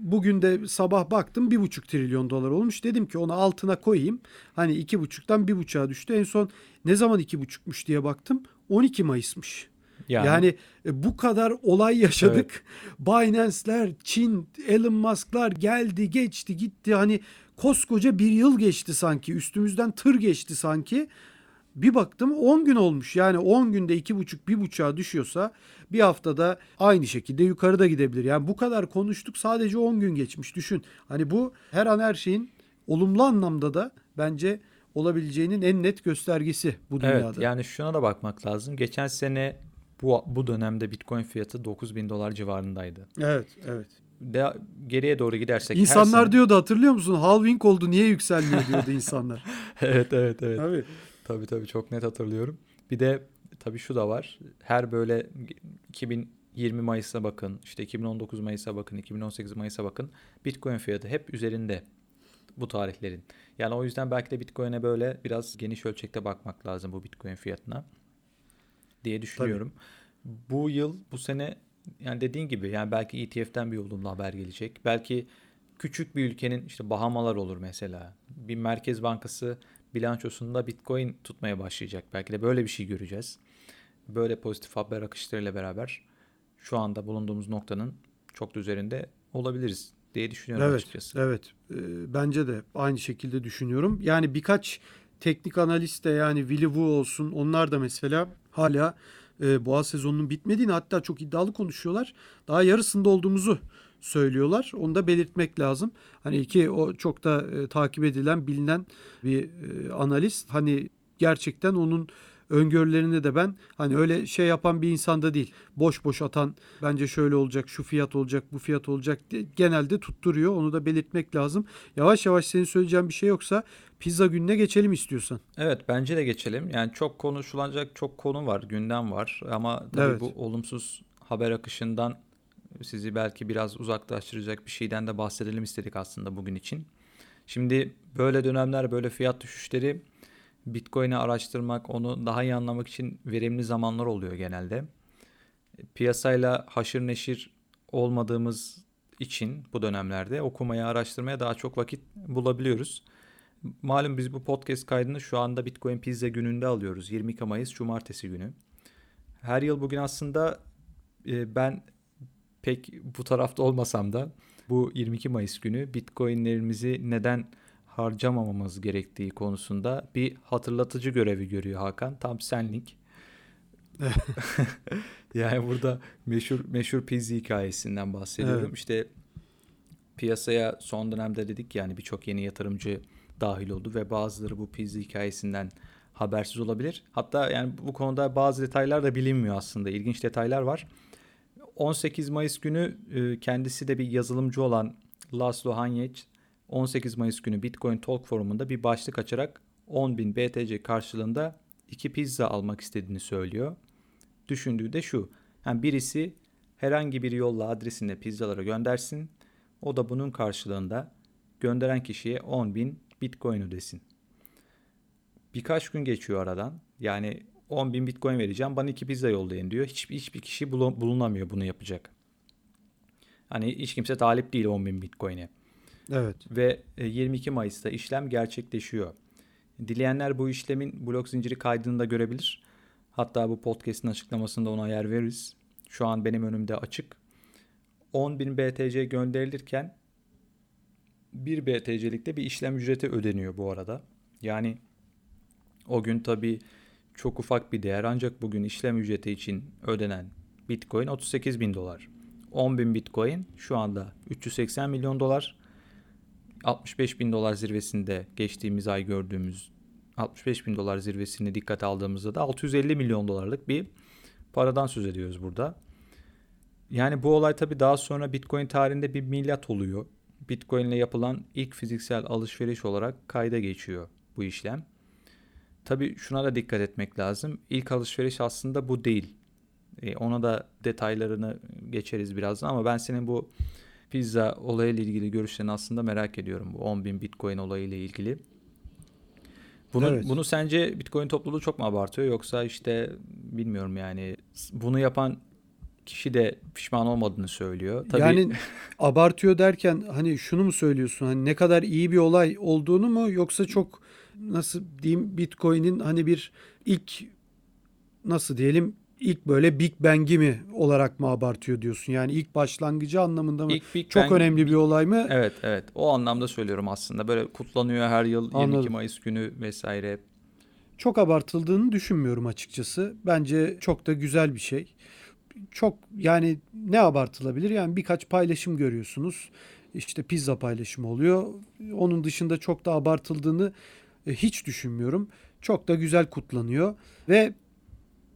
Bugün de sabah baktım bir buçuk trilyon dolar olmuş. Dedim ki onu altına koyayım. Hani iki buçuktan bir buçuğa düştü. En son ne zaman iki buçukmuş diye baktım. 12 Mayıs'mış. Yani, Yani, e, bu kadar olay yaşadık. Binance'ler, Çin, Elon Musk'lar geldi, geçti, gitti. Hani koskoca bir yıl geçti sanki. Üstümüzden tır geçti sanki. Bir baktım 10 gün olmuş. Yani 10 günde 2,5 1,5'a düşüyorsa bir haftada aynı şekilde yukarıda gidebilir. Yani bu kadar konuştuk sadece 10 gün geçmiş. Düşün. Hani bu her an her şeyin olumlu anlamda da bence olabileceğinin en net göstergesi bu dünyada. Evet yani şuna da bakmak lazım. Geçen sene bu bu dönemde Bitcoin fiyatı 9000 dolar civarındaydı. Evet, evet. De, geriye doğru gidersek İnsanlar sene... diyordu hatırlıyor musun? Halving oldu niye yükselmiyor diyordu insanlar. evet evet evet. Tabii. Tabii tabii çok net hatırlıyorum. Bir de tabii şu da var. Her böyle 2020 Mayıs'a bakın, işte 2019 Mayıs'a bakın, 2018 Mayıs'a bakın. Bitcoin fiyatı hep üzerinde bu tarihlerin. Yani o yüzden belki de Bitcoin'e böyle biraz geniş ölçekte bakmak lazım bu Bitcoin fiyatına diye düşünüyorum. Tabii. Bu yıl, bu sene yani dediğin gibi yani belki ETF'den bir olumlu haber gelecek. Belki küçük bir ülkenin işte Bahamalar olur mesela. Bir merkez bankası bilançosunda Bitcoin tutmaya başlayacak. Belki de böyle bir şey göreceğiz. Böyle pozitif haber akışlarıyla beraber şu anda bulunduğumuz noktanın çok da üzerinde olabiliriz diye düşünüyorum evet, açıkçası. Evet. E, bence de aynı şekilde düşünüyorum. Yani birkaç teknik analist de yani Willy Wu olsun onlar da mesela hala e, boğa sezonunun bitmediğini hatta çok iddialı konuşuyorlar. Daha yarısında olduğumuzu söylüyorlar. Onu da belirtmek lazım. Hani ki o çok da e, takip edilen, bilinen bir e, analist. Hani gerçekten onun öngörülerini de ben hani öyle şey yapan bir insanda değil. Boş boş atan bence şöyle olacak, şu fiyat olacak, bu fiyat olacak diye genelde tutturuyor. Onu da belirtmek lazım. Yavaş yavaş senin söyleyeceğin bir şey yoksa pizza gününe geçelim istiyorsan. Evet bence de geçelim. Yani çok konuşulacak çok konu var, gündem var ama tabii evet. bu olumsuz haber akışından sizi belki biraz uzaklaştıracak bir şeyden de bahsedelim istedik aslında bugün için. Şimdi böyle dönemler, böyle fiyat düşüşleri Bitcoin'i araştırmak, onu daha iyi anlamak için verimli zamanlar oluyor genelde. Piyasayla haşır neşir olmadığımız için bu dönemlerde okumaya, araştırmaya daha çok vakit bulabiliyoruz. Malum biz bu podcast kaydını şu anda Bitcoin Pizza gününde alıyoruz. 22 Mayıs Cumartesi günü. Her yıl bugün aslında e, ben pek bu tarafta olmasam da bu 22 Mayıs günü Bitcoin'lerimizi neden harcamamamız gerektiği konusunda bir hatırlatıcı görevi görüyor Hakan. Tam senlik. yani burada meşhur meşhur Pizzi hikayesinden bahsediyorum. Evet. İşte piyasaya son dönemde dedik yani birçok yeni yatırımcı dahil oldu ve bazıları bu Pizzi hikayesinden habersiz olabilir. Hatta yani bu konuda bazı detaylar da bilinmiyor aslında. İlginç detaylar var. 18 Mayıs günü e, kendisi de bir yazılımcı olan Laszlo Hanyec 18 Mayıs günü Bitcoin Talk forumunda bir başlık açarak 10.000 BTC karşılığında iki pizza almak istediğini söylüyor. Düşündüğü de şu. Yani birisi herhangi bir yolla adresine pizzaları göndersin. O da bunun karşılığında gönderen kişiye 10.000 Bitcoin ödesin. Birkaç gün geçiyor aradan. Yani 10.000 Bitcoin vereceğim bana iki pizza yollayın diyor. Hiçbir, hiçbir kişi bulunamıyor bunu yapacak. Hani hiç kimse talip değil 10.000 Bitcoin'e. Evet. Ve 22 e, Mayıs'ta işlem gerçekleşiyor. Dileyenler bu işlemin blok zinciri kaydını da görebilir. Hatta bu podcast'in açıklamasında ona yer veririz. Şu an benim önümde açık. 10.000 BTC gönderilirken 1 BTC'likte bir işlem ücreti ödeniyor bu arada. Yani o gün tabii çok ufak bir değer ancak bugün işlem ücreti için ödenen Bitcoin 38 bin dolar. 10 bin Bitcoin şu anda 380 milyon dolar. 65 bin dolar zirvesinde geçtiğimiz ay gördüğümüz 65 bin dolar zirvesini dikkate aldığımızda da 650 milyon dolarlık bir paradan söz ediyoruz burada. Yani bu olay tabii daha sonra Bitcoin tarihinde bir milat oluyor. Bitcoin ile yapılan ilk fiziksel alışveriş olarak kayda geçiyor bu işlem. Tabii şuna da dikkat etmek lazım. İlk alışveriş aslında bu değil. E, ona da detaylarını geçeriz birazdan ama ben senin bu pizza olayıyla ilgili görüşlerini aslında merak ediyorum. Bu 10 bin bitcoin olayıyla ilgili. Bunu, evet. bunu sence bitcoin topluluğu çok mu abartıyor yoksa işte bilmiyorum yani bunu yapan kişi de pişman olmadığını söylüyor. Tabii... Yani abartıyor derken hani şunu mu söylüyorsun? Hani ne kadar iyi bir olay olduğunu mu yoksa çok nasıl diyeyim Bitcoin'in hani bir ilk nasıl diyelim ilk böyle Big Bang'i mi olarak mı abartıyor diyorsun? Yani ilk başlangıcı anlamında mı? İlk Big Çok Bang, önemli bir olay mı? Evet evet o anlamda söylüyorum aslında. Böyle kutlanıyor her yıl Anladım. 22 Mayıs günü vesaire. çok abartıldığını düşünmüyorum açıkçası. Bence çok da güzel bir şey. Çok yani ne abartılabilir? Yani birkaç paylaşım görüyorsunuz. İşte pizza paylaşımı oluyor. Onun dışında çok da abartıldığını hiç düşünmüyorum. Çok da güzel kutlanıyor ve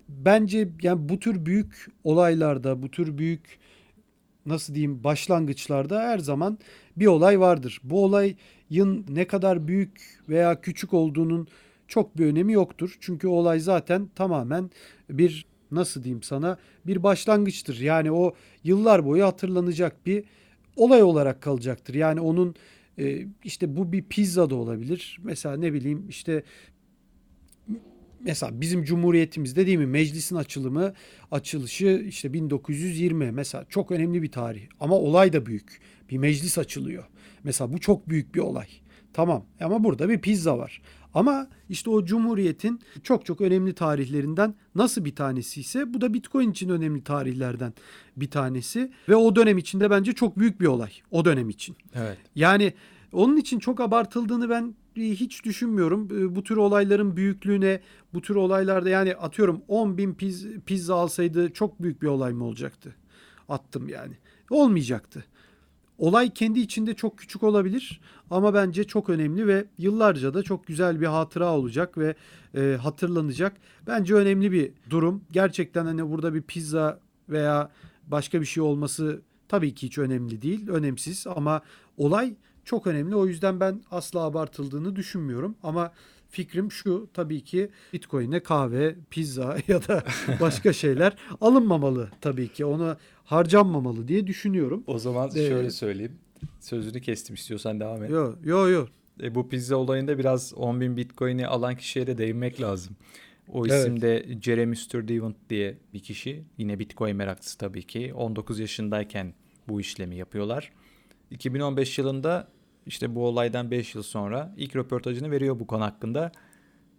bence yani bu tür büyük olaylarda, bu tür büyük nasıl diyeyim başlangıçlarda her zaman bir olay vardır. Bu olayın ne kadar büyük veya küçük olduğunun çok bir önemi yoktur. Çünkü olay zaten tamamen bir nasıl diyeyim sana bir başlangıçtır. Yani o yıllar boyu hatırlanacak bir olay olarak kalacaktır. Yani onun e, işte bu bir pizza da olabilir. Mesela ne bileyim işte mesela bizim cumhuriyetimizde değil mi meclisin açılımı açılışı işte 1920 mesela çok önemli bir tarih ama olay da büyük. Bir meclis açılıyor. Mesela bu çok büyük bir olay. Tamam ama burada bir pizza var. Ama işte o cumhuriyetin çok çok önemli tarihlerinden nasıl bir tanesi ise bu da Bitcoin için önemli tarihlerden bir tanesi ve o dönem içinde bence çok büyük bir olay o dönem için. Evet. Yani onun için çok abartıldığını ben hiç düşünmüyorum. Ee, bu tür olayların büyüklüğüne, bu tür olaylarda yani atıyorum 10 bin piz, pizza alsaydı çok büyük bir olay mı olacaktı? Attım yani. Olmayacaktı. Olay kendi içinde çok küçük olabilir ama bence çok önemli ve yıllarca da çok güzel bir hatıra olacak ve e, hatırlanacak. Bence önemli bir durum. Gerçekten hani burada bir pizza veya başka bir şey olması tabii ki hiç önemli değil, önemsiz ama olay çok önemli. O yüzden ben asla abartıldığını düşünmüyorum. Ama fikrim şu tabii ki Bitcoin'e kahve, pizza ya da başka şeyler alınmamalı tabii ki. Ona harcanmamalı diye düşünüyorum. O zaman ee, şöyle söyleyeyim. Sözünü kestim istiyorsan devam et. Yok yok yok. E, bu pizza olayında biraz 10 bin Bitcoin'i alan kişiye de değinmek lazım. O isim evet. de Jeremy Sturdivant diye bir kişi. Yine Bitcoin meraklısı tabii ki. 19 yaşındayken bu işlemi yapıyorlar. 2015 yılında işte bu olaydan 5 yıl sonra ilk röportajını veriyor bu konu hakkında.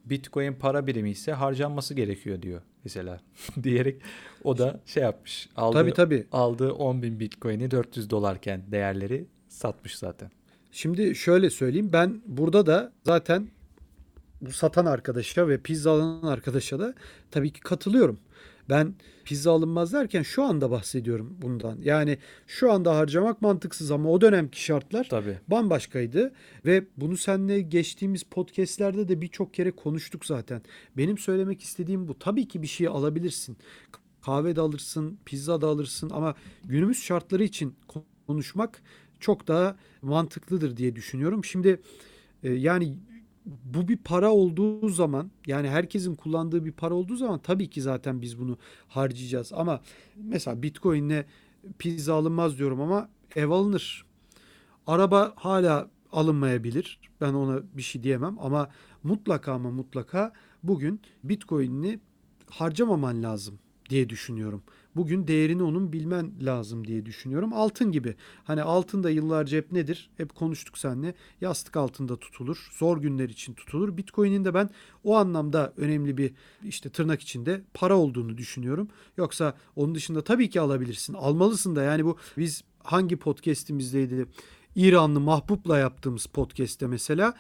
Bitcoin para birimi ise harcanması gerekiyor diyor mesela. Diyerek o da şey yapmış. Aldığı, tabii, tabii. aldığı 10 bin Bitcoin'i 400 dolarken değerleri satmış zaten. Şimdi şöyle söyleyeyim ben burada da zaten bu satan arkadaşa ve pizza alan arkadaşa da tabii ki katılıyorum. Ben pizza alınmaz derken şu anda bahsediyorum bundan. Yani şu anda harcamak mantıksız ama o dönemki şartlar Tabii. bambaşkaydı ve bunu seninle geçtiğimiz podcastlerde de birçok kere konuştuk zaten. Benim söylemek istediğim bu. Tabii ki bir şey alabilirsin. Kahve de alırsın, pizza da alırsın ama günümüz şartları için konuşmak çok daha mantıklıdır diye düşünüyorum. Şimdi e, yani bu bir para olduğu zaman yani herkesin kullandığı bir para olduğu zaman tabii ki zaten biz bunu harcayacağız. Ama mesela Bitcoin'le pizza alınmaz diyorum ama ev alınır. Araba hala alınmayabilir. Ben ona bir şey diyemem ama mutlaka ama mutlaka bugün Bitcoin'ini harcamaman lazım diye düşünüyorum bugün değerini onun bilmen lazım diye düşünüyorum. Altın gibi. Hani altın da yıllarca hep nedir? Hep konuştuk seninle. Yastık altında tutulur. Zor günler için tutulur. Bitcoin'in de ben o anlamda önemli bir işte tırnak içinde para olduğunu düşünüyorum. Yoksa onun dışında tabii ki alabilirsin. Almalısın da yani bu biz hangi podcast'imizdeydi? İranlı Mahbub'la yaptığımız podcast'te mesela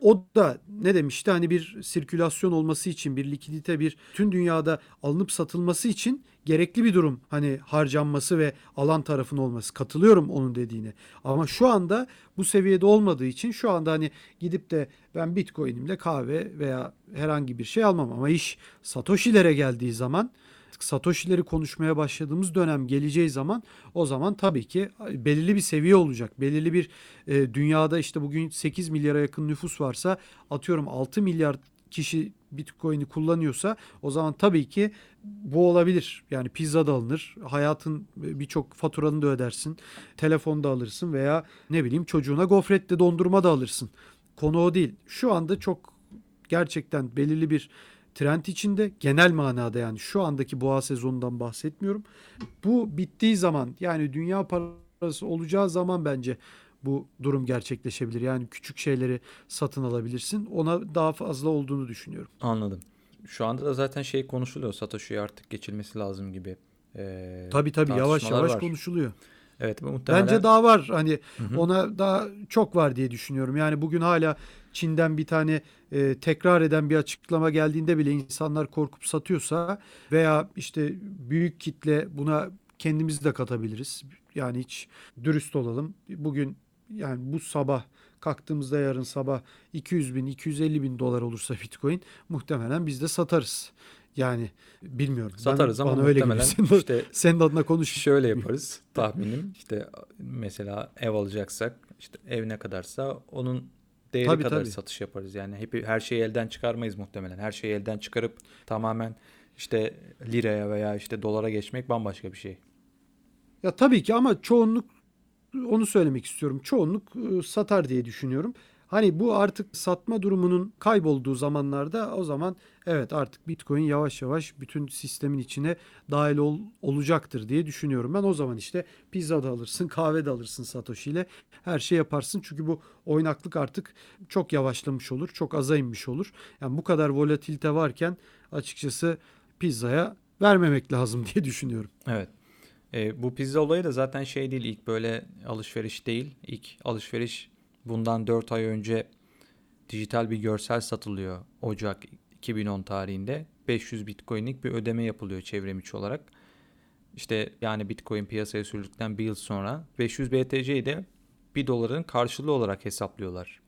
o da ne demişti? Hani bir sirkülasyon olması için bir likidite bir tüm dünyada alınıp satılması için gerekli bir durum. Hani harcanması ve alan tarafın olması. Katılıyorum onun dediğine. Ama şu anda bu seviyede olmadığı için şu anda hani gidip de ben bitcoin'imle kahve veya herhangi bir şey almam. Ama iş satoshi'lere geldiği zaman Satoshi'leri konuşmaya başladığımız dönem geleceği zaman o zaman tabii ki belirli bir seviye olacak. Belirli bir e, dünyada işte bugün 8 milyara yakın nüfus varsa atıyorum 6 milyar kişi Bitcoin'i kullanıyorsa o zaman tabii ki bu olabilir. Yani pizza da alınır. Hayatın birçok faturanı da ödersin. Telefon da alırsın veya ne bileyim çocuğuna gofret de dondurma da alırsın. Konu o değil. Şu anda çok gerçekten belirli bir trend içinde genel manada yani şu andaki boğa sezonundan bahsetmiyorum. Bu bittiği zaman yani dünya parası olacağı zaman bence bu durum gerçekleşebilir. Yani küçük şeyleri satın alabilirsin. Ona daha fazla olduğunu düşünüyorum. Anladım. Şu anda da zaten şey konuşuluyor. Satoshi'ye artık geçilmesi lazım gibi. Ee, tabii tabii yavaş yavaş var. konuşuluyor. Evet muhtemelen. Bence daha var. Hani Hı-hı. ona daha çok var diye düşünüyorum. Yani bugün hala Çin'den bir tane e, tekrar eden bir açıklama geldiğinde bile insanlar korkup satıyorsa veya işte büyük kitle buna kendimizi de katabiliriz. Yani hiç dürüst olalım. Bugün yani bu sabah kalktığımızda yarın sabah 200 bin 250 bin dolar olursa bitcoin muhtemelen biz de satarız. Yani bilmiyorum. Satarız ben, ama bana öyle muhtemelen gibi. Senin, işte senin adına konuş. Şöyle yaparız tahminim. İşte mesela ev alacaksak işte ev ne kadarsa onun değeri Tabii, kadar tabii. satış yaparız. Yani hep her şeyi elden çıkarmayız muhtemelen. Her şeyi elden çıkarıp tamamen işte liraya veya işte dolara geçmek bambaşka bir şey. Ya tabii ki ama çoğunluk onu söylemek istiyorum. Çoğunluk e, satar diye düşünüyorum. Hani bu artık satma durumunun kaybolduğu zamanlarda o zaman evet artık Bitcoin yavaş yavaş bütün sistemin içine dahil ol- olacaktır diye düşünüyorum. Ben o zaman işte pizza da alırsın, kahve de alırsın Satoshi ile her şey yaparsın. Çünkü bu oynaklık artık çok yavaşlamış olur, çok aza inmiş olur. Yani bu kadar volatilite varken açıkçası pizzaya vermemek lazım diye düşünüyorum. Evet. E, bu pizza olayı da zaten şey değil ilk böyle alışveriş değil. İlk alışveriş bundan 4 ay önce dijital bir görsel satılıyor Ocak 2010 tarihinde. 500 Bitcoin'lik bir ödeme yapılıyor çevrimiçi olarak. İşte yani Bitcoin piyasaya sürdükten bir yıl sonra 500 BTC'yi de 1 doların karşılığı olarak hesaplıyorlar.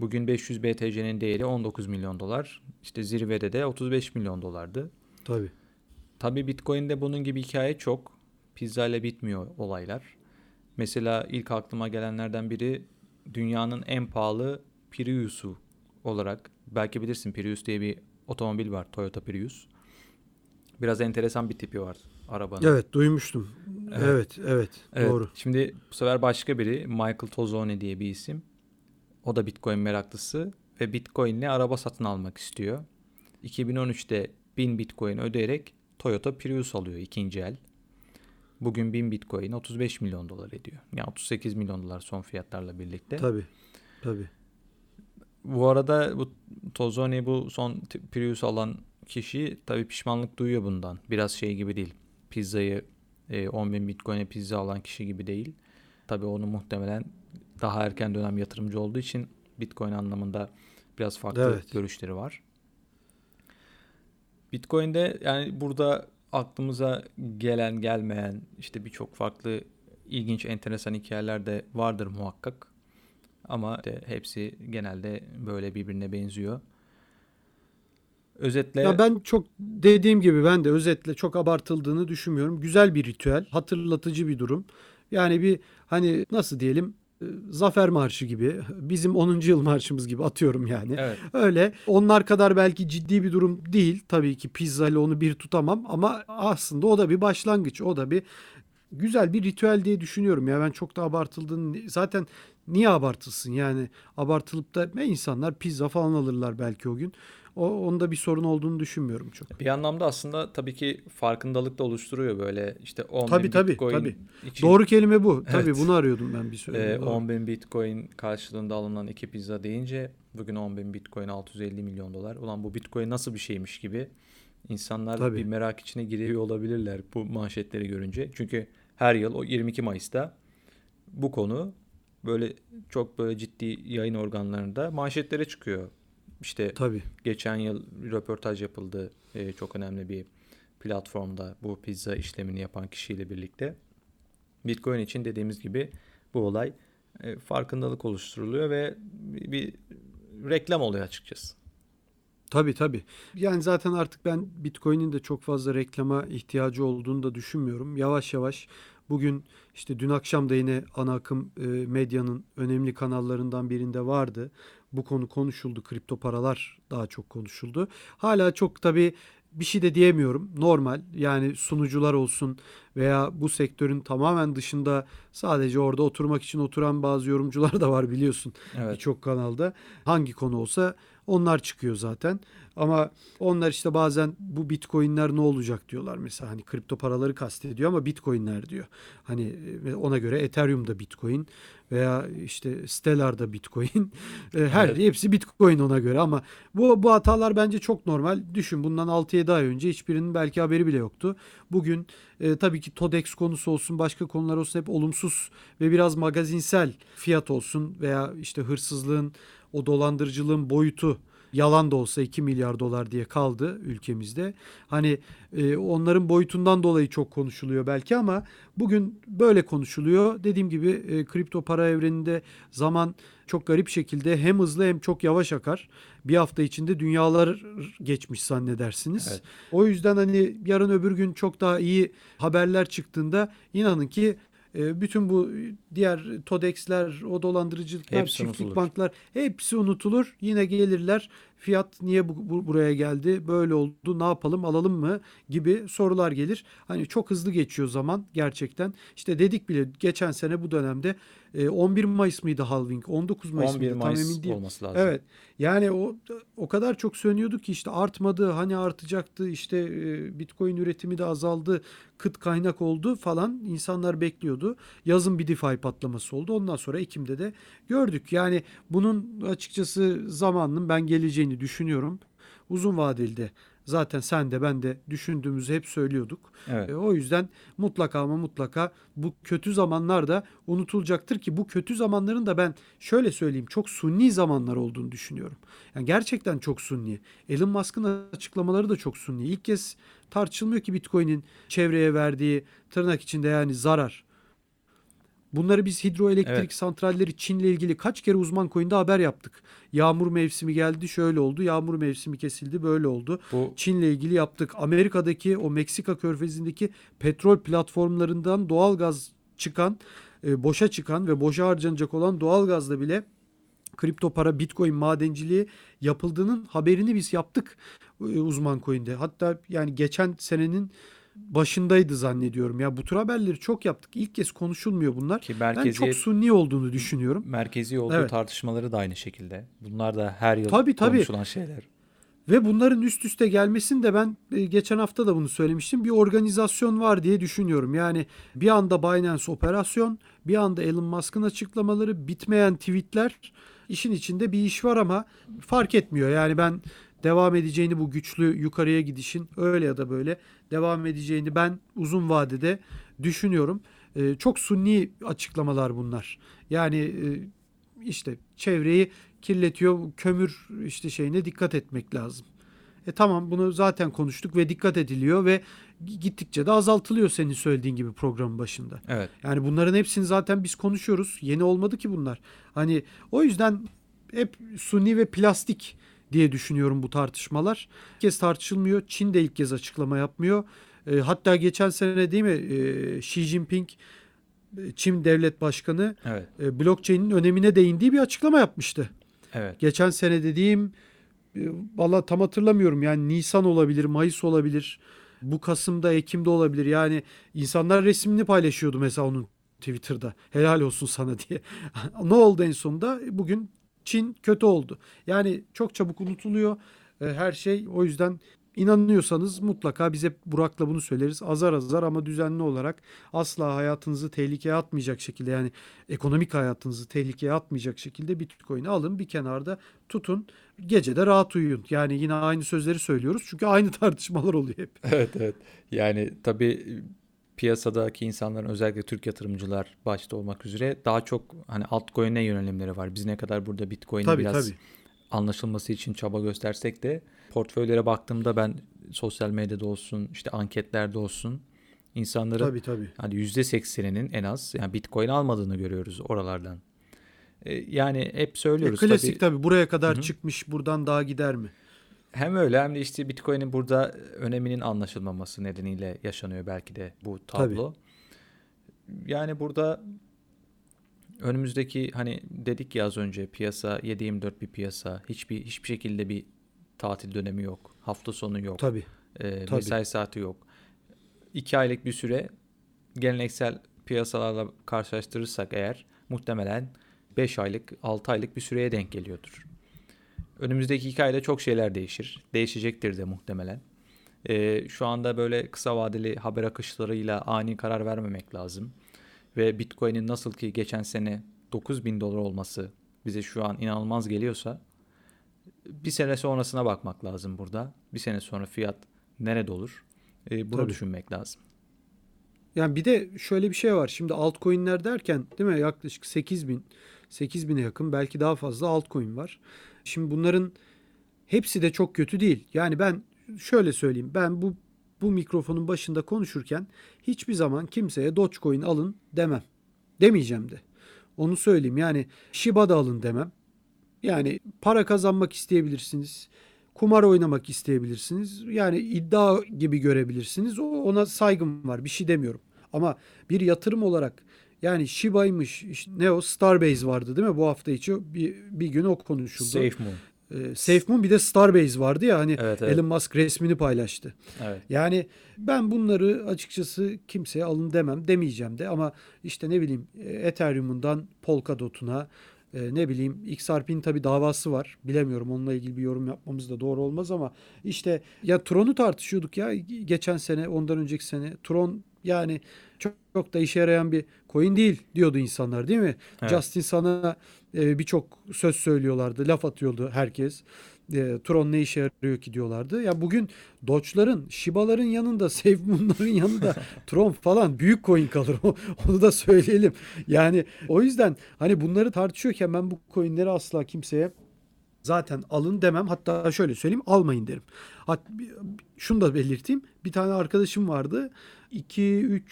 Bugün 500 BTC'nin değeri 19 milyon dolar. İşte zirvede de 35 milyon dolardı. Tabii. Tabii Bitcoin'de bunun gibi hikaye çok. Pizza ile bitmiyor olaylar. Mesela ilk aklıma gelenlerden biri dünyanın en pahalı Prius'u olarak. Belki bilirsin Prius diye bir otomobil var. Toyota Prius. Biraz enteresan bir tipi var arabanın. Evet duymuştum. Evet. Evet, evet, Evet, doğru. Şimdi bu sefer başka biri Michael Tozzone diye bir isim. O da Bitcoin meraklısı ve Bitcoin'le araba satın almak istiyor. 2013'te 1000 Bitcoin ödeyerek Toyota Prius alıyor ikinci el. Bugün 1000 Bitcoin 35 milyon dolar ediyor. Yani 38 milyon dolar son fiyatlarla birlikte. Tabii. Tabii. Bu arada bu Tozzone bu son Prius alan kişi tabii pişmanlık duyuyor bundan. Biraz şey gibi değil. Pizzayı e, 10 bin Bitcoin'e pizza alan kişi gibi değil. Tabii onu muhtemelen daha erken dönem yatırımcı olduğu için Bitcoin anlamında biraz farklı Evet. görüşleri var. Bitcoin'de yani burada aklımıza gelen gelmeyen işte birçok farklı ilginç enteresan hikayeler de vardır muhakkak. Ama de hepsi genelde böyle birbirine benziyor. Özetle Ya ben çok dediğim gibi ben de özetle çok abartıldığını düşünmüyorum. Güzel bir ritüel, hatırlatıcı bir durum. Yani bir hani nasıl diyelim zafer marşı gibi bizim 10. yıl marşımız gibi atıyorum yani. evet Öyle onlar kadar belki ciddi bir durum değil. Tabii ki pizza ile onu bir tutamam ama aslında o da bir başlangıç. O da bir güzel bir ritüel diye düşünüyorum. Ya ben çok da abartıldığını zaten niye abartılsın yani abartılıp da ne insanlar pizza falan alırlar belki o gün. O onda bir sorun olduğunu düşünmüyorum çok. bir anlamda aslında tabii ki farkındalık da oluşturuyor böyle işte 10 Tabii, bin tabii, Bitcoin tabii. için Doğru kelime bu. Tabii Evet. bunu arıyordum ben bir süre. e, Doğru. 10 bin Bitcoin karşılığında alınan iki pizza deyince bugün 10 bin Bitcoin 650 milyon dolar. Ulan bu Bitcoin nasıl bir şeymiş gibi insanlar Tabii. bir merak içine giriyor olabilirler bu manşetleri görünce. Çünkü her yıl o 22 Mayıs'ta bu konu böyle çok böyle ciddi yayın organlarında manşetlere çıkıyor. İşte Tabii. geçen yıl röportaj yapıldı e, çok önemli bir platformda bu pizza işlemini yapan kişiyle birlikte. Bitcoin için dediğimiz gibi bu olay e, farkındalık oluşturuluyor ve bir, bir reklam oluyor açıkçası. Tabii tabii. Yani zaten artık ben Bitcoin'in de çok fazla reklama ihtiyacı olduğunu da düşünmüyorum. Yavaş yavaş bugün işte dün akşam da yine ana akım e, medyanın önemli kanallarından birinde vardı. Bu konu konuşuldu. Kripto paralar daha çok konuşuldu. Hala çok tabii bir şey de diyemiyorum. Normal. Yani sunucular olsun veya bu sektörün tamamen dışında sadece orada oturmak için oturan bazı yorumcular da var biliyorsun Evet. birçok kanalda. Hangi konu olsa onlar çıkıyor zaten. Ama onlar işte bazen bu bitcoinler ne olacak diyorlar mesela hani kripto paraları kastediyor ama bitcoinler diyor. Hani e, ona göre Ethereum da bitcoin veya işte Stellar da bitcoin. E, Her Evet. hepsi bitcoin ona göre ama bu bu hatalar bence çok normal. Düşün bundan 6-7 ay önce hiçbirinin belki haberi bile yoktu. Bugün e, tabii ki TODEX konusu olsun, başka konular olsun hep olumsuz ve biraz magazinsel fiyat olsun veya işte hırsızlığın o dolandırıcılığın boyutu yalan da olsa 2 milyar dolar diye kaldı ülkemizde. Hani e, onların boyutundan dolayı çok konuşuluyor belki ama bugün böyle konuşuluyor. Dediğim gibi e, kripto para evreninde zaman çok garip şekilde hem hızlı hem çok yavaş akar. Bir hafta içinde dünyalar geçmiş zannedersiniz. Evet. O yüzden hani yarın öbür gün çok daha iyi haberler çıktığında inanın ki bütün bu diğer TODEX'ler, o dolandırıcılıklar, hepsi çiftlik unutulur. banklar hepsi unutulur. Yine gelirler fiyat niye bu, bu, buraya geldi, böyle oldu, ne yapalım, alalım mı gibi sorular gelir. Hani çok hızlı geçiyor zaman gerçekten. İşte dedik bile geçen sene bu dönemde 11 e, Mayıs mıydı halving? 19 Mayıs 11 mıydı? Mayıs Tam emin değilim. olması lazım. Evet. Yani o o kadar çok söylüyordu ki işte artmadı, hani artacaktı, işte e, Bitcoin üretimi de azaldı, kıt kaynak oldu falan. insanlar bekliyordu. Yazın bir DeFi patlaması oldu. Ondan sonra Ekim'de de gördük. Yani bunun açıkçası zamanının ben geleceğini düşünüyorum. Uzun vadeli de zaten sen de ben de düşündüğümüzü hep söylüyorduk. Evet. E, o yüzden mutlaka ama mutlaka bu kötü zamanlar da unutulacaktır ki bu kötü zamanların da ben şöyle söyleyeyim çok sunni zamanlar olduğunu düşünüyorum. Yani gerçekten çok sunni. Elon Musk'ın açıklamaları da çok sunni. İlk kez tartışılmıyor ki Bitcoin'in çevreye verdiği tırnak içinde yani zarar. Bunları biz hidroelektrik evet. santralleri Çin'le ilgili kaç kere uzman koyunda haber yaptık. Yağmur mevsimi geldi şöyle oldu. Yağmur mevsimi kesildi böyle oldu. Bu... Çin'le ilgili yaptık. Amerika'daki o Meksika körfezindeki petrol platformlarından doğal gaz çıkan, e, boşa çıkan ve boşa harcanacak olan doğal gazla bile kripto para, bitcoin madenciliği yapıldığının haberini biz yaptık e, uzman coin'de. Hatta yani geçen senenin başındaydı zannediyorum. Ya bu tür haberleri çok yaptık. İlk kez konuşulmuyor bunlar. Ki merkeziyet, ben çok sunni olduğunu düşünüyorum. Merkezi olduğu evet. tartışmaları da aynı şekilde. Bunlar da her yıl tabii, tabii. konuşulan şeyler. Ve bunların üst üste gelmesini de ben e, geçen hafta da bunu söylemiştim. Bir organizasyon var diye düşünüyorum. Yani bir anda Binance operasyon, bir anda Elon Musk'ın açıklamaları, bitmeyen tweetler. işin içinde bir iş var ama fark etmiyor. Yani ben devam edeceğini bu güçlü yukarıya gidişin öyle ya da böyle devam edeceğini ben uzun vadede düşünüyorum. E, çok sunni açıklamalar bunlar. Yani e, işte çevreyi kirletiyor, kömür işte şeyine dikkat etmek lazım. E tamam bunu zaten konuştuk ve dikkat ediliyor ve gittikçe de azaltılıyor senin söylediğin gibi programın başında. Evet. Yani bunların hepsini zaten biz konuşuyoruz. Yeni olmadı ki bunlar. Hani o yüzden hep suni ve plastik diye düşünüyorum bu tartışmalar. İlk kez tartışılmıyor. Çin de ilk kez açıklama yapmıyor. E, hatta geçen sene değil mi e, Xi Jinping e, Çin devlet başkanı evet. e, blockchain'in önemine değindiği bir açıklama yapmıştı. Evet. Geçen sene dediğim e, valla tam hatırlamıyorum yani Nisan olabilir, Mayıs olabilir. Bu Kasım'da, Ekim'de olabilir. Yani insanlar resmini paylaşıyordu mesela onun Twitter'da. Helal olsun sana diye. ne oldu en sonunda? Bugün Çin kötü oldu. Yani çok çabuk unutuluyor e, her şey. O yüzden inanıyorsanız mutlaka bize Burak'la bunu söyleriz. Azar azar ama düzenli olarak asla hayatınızı tehlikeye atmayacak şekilde yani ekonomik hayatınızı tehlikeye atmayacak şekilde Bitcoin'i alın bir kenarda tutun. Gece de rahat uyuyun. Yani yine aynı sözleri söylüyoruz. Çünkü aynı tartışmalar oluyor hep. Evet evet. Yani tabii piyasadaki insanların özellikle Türk yatırımcılar başta olmak üzere daha çok hani altcoin'e yönelimleri var. Biz ne kadar burada Bitcoin'i biraz tabii. anlaşılması için çaba göstersek de portföylere baktığımda ben sosyal medyada olsun, işte anketlerde olsun insanların tabii, tabii. hani %80'inin en az yani Bitcoin almadığını görüyoruz oralardan. Ee, yani hep söylüyoruz. E, klasik tabii. tabii buraya kadar Hı-hı. çıkmış buradan daha gider mi? Hem öyle hem de işte Bitcoin'in burada öneminin anlaşılmaması nedeniyle yaşanıyor belki de bu tablo. Tabii. Yani burada önümüzdeki hani dedik ya az önce piyasa 7-24 bir piyasa. Hiçbir hiçbir şekilde bir tatil dönemi yok. Hafta sonu yok. Tabii. E, Tabii. Mesai saati yok. İki aylık bir süre geleneksel piyasalarla karşılaştırırsak eğer muhtemelen 5 aylık 6 aylık bir süreye denk geliyordur. Önümüzdeki iki ayda çok şeyler değişir. Değişecektir de muhtemelen. Ee, şu anda böyle kısa vadeli haber akışlarıyla ani karar vermemek lazım. Ve Bitcoin'in nasıl ki geçen sene 9 bin dolar olması bize şu an inanılmaz geliyorsa bir sene sonrasına bakmak lazım burada. Bir sene sonra fiyat nerede olur? Ee, bunu Tabii. düşünmek lazım. Yani bir de şöyle bir şey var. Şimdi altcoin'ler derken değil mi yaklaşık 8 bin 8000'e yakın belki daha fazla altcoin var. Şimdi bunların hepsi de çok kötü değil. Yani ben şöyle söyleyeyim. Ben bu bu mikrofonun başında konuşurken hiçbir zaman kimseye Dogecoin alın demem. Demeyeceğim de. Onu söyleyeyim. Yani Shiba da alın demem. Yani para kazanmak isteyebilirsiniz. Kumar oynamak isteyebilirsiniz. Yani iddia gibi görebilirsiniz. Ona saygım var. Bir şey demiyorum. Ama bir yatırım olarak yani Shiba'ymış işte ne o Starbase vardı değil mi bu hafta içi bir, bir gün o konuşuldu. SafeMoon. Ee, SafeMoon bir de Starbase vardı ya hani Evet, evet. Elon Musk resmini paylaştı. Evet. Yani ben bunları açıkçası kimseye alın demem demeyeceğim de ama işte ne bileyim e, Ethereum'undan Polkadot'una e, ne bileyim XRP'nin tabi davası var. Bilemiyorum onunla ilgili bir yorum yapmamız da doğru olmaz ama işte ya Tron'u tartışıyorduk ya geçen sene ondan önceki sene. Tron yani çok, çok da işe yarayan bir coin değil diyordu insanlar değil mi? Evet. Justin sana e, birçok söz söylüyorlardı, laf atıyordu herkes. E, Tron ne işe yarıyor ki diyorlardı. Ya bugün Doge'ların, Shiba'ların yanında, SafeMoon'ların yanında Tron falan büyük coin kalır. Onu da söyleyelim. Yani o yüzden hani bunları tartışıyorken ben bu coinleri asla kimseye zaten alın demem. Hatta şöyle söyleyeyim almayın derim. Hat, şunu da belirteyim. Bir tane arkadaşım vardı. 2-3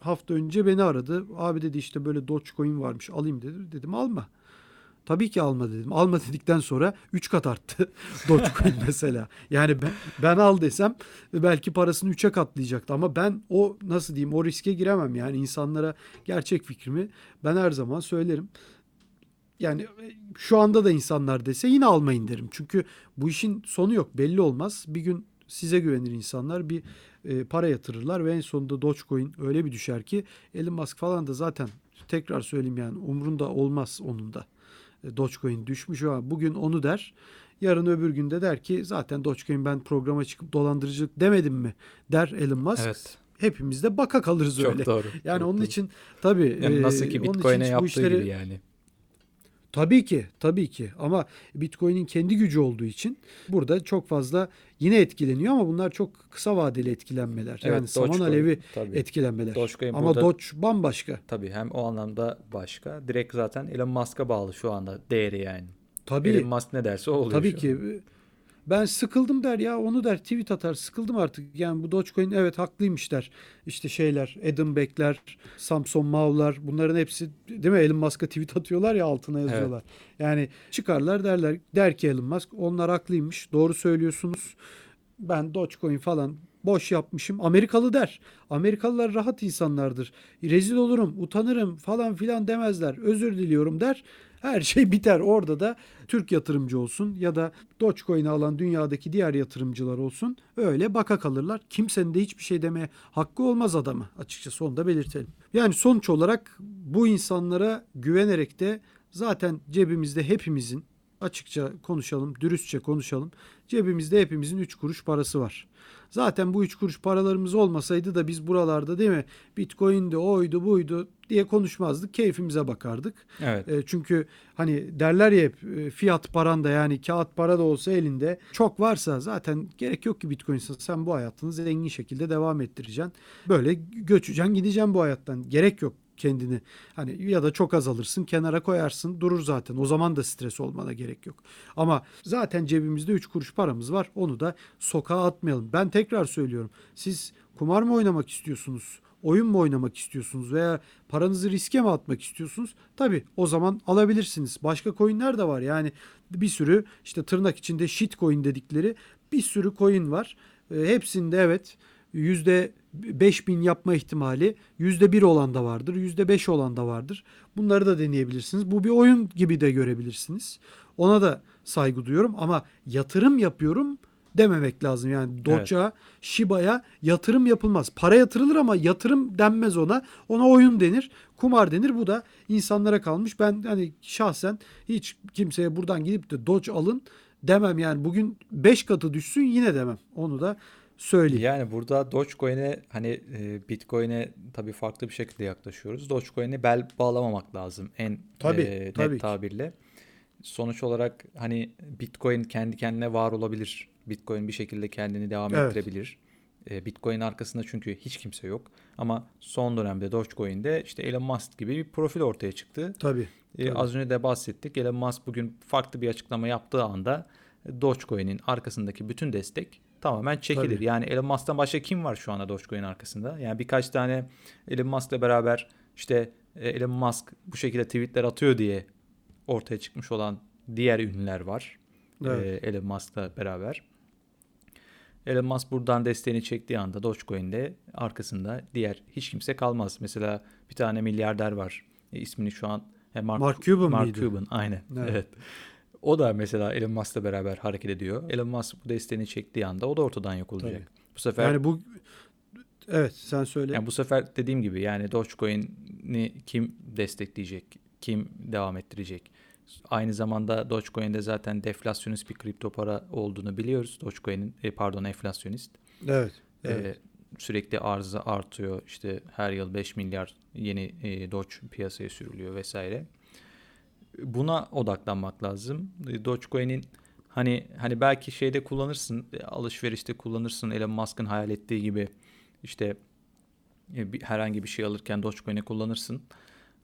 hafta önce beni aradı. Abi dedi işte böyle Dogecoin varmış alayım dedi. Dedim alma. Tabii ki alma dedim. Alma dedikten sonra 3 kat arttı Dogecoin mesela. Yani ben, ben al desem belki parasını 3'e katlayacaktı ama ben o nasıl diyeyim o riske giremem yani insanlara gerçek fikrimi ben her zaman söylerim. Yani şu anda da insanlar dese yine almayın derim. Çünkü bu işin sonu yok belli olmaz. Bir gün size güvenir insanlar bir e, para yatırırlar ve en sonunda Dogecoin öyle bir düşer ki Elon Musk falan da zaten tekrar söyleyeyim yani umrunda olmaz onun da. E, Dogecoin düşmüş ama bugün onu der. Yarın öbür günde der ki zaten Dogecoin ben programa çıkıp dolandırıcılık demedim mi der Elon Musk. Evet. Hepimiz de baka kalırız Çok öyle. doğru. Yani Çok onun doğru. için tabii Yani nasıl e, ki onun için Bitcoin'e yaptığı işleri- gibi yani. Tabii ki, tabii ki. Ama Bitcoin'in kendi gücü olduğu için burada çok fazla yine etkileniyor ama bunlar çok kısa vadeli etkilenmeler. Evet, yani saman alevi tabii. etkilenmeler. Dogecoin ama burada- Doge bambaşka. Tabii hem o anlamda başka. Direkt zaten Elon Musk'a bağlı şu anda değeri yani. Tabii. Elon Musk ne derse o oluyor Tabii ki. an. Ben sıkıldım der ya onu der tweet atar sıkıldım artık. Yani bu Dogecoin evet haklıymış der. İşte şeyler Adam Beck'ler, Samson Mau'lar bunların hepsi değil mi Elon Musk'a tweet atıyorlar ya altına yazıyorlar. Yani çıkarlar derler der ki Elon Musk onlar haklıymış doğru söylüyorsunuz. Ben Dogecoin falan boş yapmışım. Amerikalı der. Amerikalılar rahat insanlardır. Rezil olurum, utanırım falan filan demezler. Özür diliyorum der. Her şey biter. Orada da Türk yatırımcı olsun ya da Dogecoin'i alan dünyadaki diğer yatırımcılar olsun. Öyle baka kalırlar. Kimsenin de hiçbir şey demeye hakkı olmaz adamı. Açıkçası onu da belirtelim. Yani sonuç olarak bu insanlara güvenerek de zaten cebimizde hepimizin açıkça konuşalım, dürüstçe konuşalım. Cebimizde hepimizin 3 kuruş parası var. Zaten bu 3 kuruş paralarımız olmasaydı da biz buralarda değil mi Bitcoin'di, oydu, buydu diye konuşmazdık. Keyfimize bakardık. Evet. E, çünkü hani derler ya hep e, fiyat paran da yani kağıt para da olsa elinde çok varsa zaten gerek yok ki Bitcoin sen bu hayatını zengin şekilde devam ettireceksin. Böyle göçeceksin gideceksin bu hayattan. Gerek yok kendini hani ya da çok azalırsın kenara koyarsın durur zaten o zaman da stres olmana gerek yok ama zaten cebimizde 3 kuruş paramız var onu da sokağa atmayalım ben tekrar söylüyorum siz kumar mı oynamak istiyorsunuz oyun mu oynamak istiyorsunuz veya paranızı riske mi atmak istiyorsunuz? Tabii o zaman alabilirsiniz. Başka coinler de var. Yani bir sürü işte tırnak içinde shit coin dedikleri bir sürü coin var. E, hepsinde evet yüzde 5000 yapma ihtimali yüzde bir olan da vardır. Yüzde beş olan da vardır. Bunları da deneyebilirsiniz. Bu bir oyun gibi de görebilirsiniz. Ona da saygı duyuyorum ama yatırım yapıyorum dememek lazım. Yani Doge'a, Shiba'ya yatırım yapılmaz. Para yatırılır ama yatırım denmez ona. Ona oyun denir, kumar denir. Bu da insanlara kalmış. Ben hani şahsen hiç kimseye buradan gidip de Doge alın demem yani. Bugün 5 katı düşsün yine demem. Onu da söyleyeyim. Yani burada Dogecoin'e hani e, Bitcoin'e tabii farklı bir şekilde yaklaşıyoruz. Dogecoin'e bel bağlamamak lazım en Tabii, e, net tabii ki. tabirle. Sonuç olarak hani Bitcoin kendi kendine var olabilir. Bitcoin bir şekilde kendini devam Evet. ettirebilir. E, Bitcoin arkasında çünkü hiç kimse yok. Ama son dönemde Dogecoin'de işte Elon Musk gibi bir profil ortaya çıktı. Tabii. E, tabii. az önce de bahsettik. Elon Musk bugün farklı bir açıklama yaptığı anda Dogecoin'in arkasındaki bütün destek tamamen çekilir. Tabii. Yani Elon Musk'tan başka kim var şu anda Dogecoin arkasında? Yani birkaç tane Elon Musk'la beraber işte e, Elon Musk bu şekilde tweetler atıyor diye ortaya çıkmış olan diğer ünlüler var. Evet. E, Elon Musk'la beraber. Elon Musk buradan desteğini çektiği anda Dogecoin'de arkasında diğer hiç kimse kalmaz. Mesela bir tane milyarder var. E, ismini şu an e, Mark, Mark Cuban Mark mıydı? Cuban aynen. Evet. Evet. O da mesela Elon Musk'la beraber hareket ediyor. Elon Musk bu desteğini çektiği anda o da ortadan yok olacak. Tabii. Bu sefer yani, Yani bu Evet sen söyle. bu sefer dediğim gibi yani Dogecoin'i kim destekleyecek? Kim devam ettirecek? Aynı zamanda Dogecoin'de zaten deflasyonist bir kripto para olduğunu biliyoruz. Dogecoin'in e, pardon enflasyonist. evet. Ee, Evet. sürekli arzı artıyor. İşte her yıl 5 milyar yeni e, Doge piyasaya sürülüyor vesaire. Buna odaklanmak lazım. E, Dogecoin'in hani hani belki şeyde kullanırsın, e, alışverişte kullanırsın Elon Musk'ın hayal ettiği gibi işte e, herhangi bir şey alırken Dogecoin'i kullanırsın.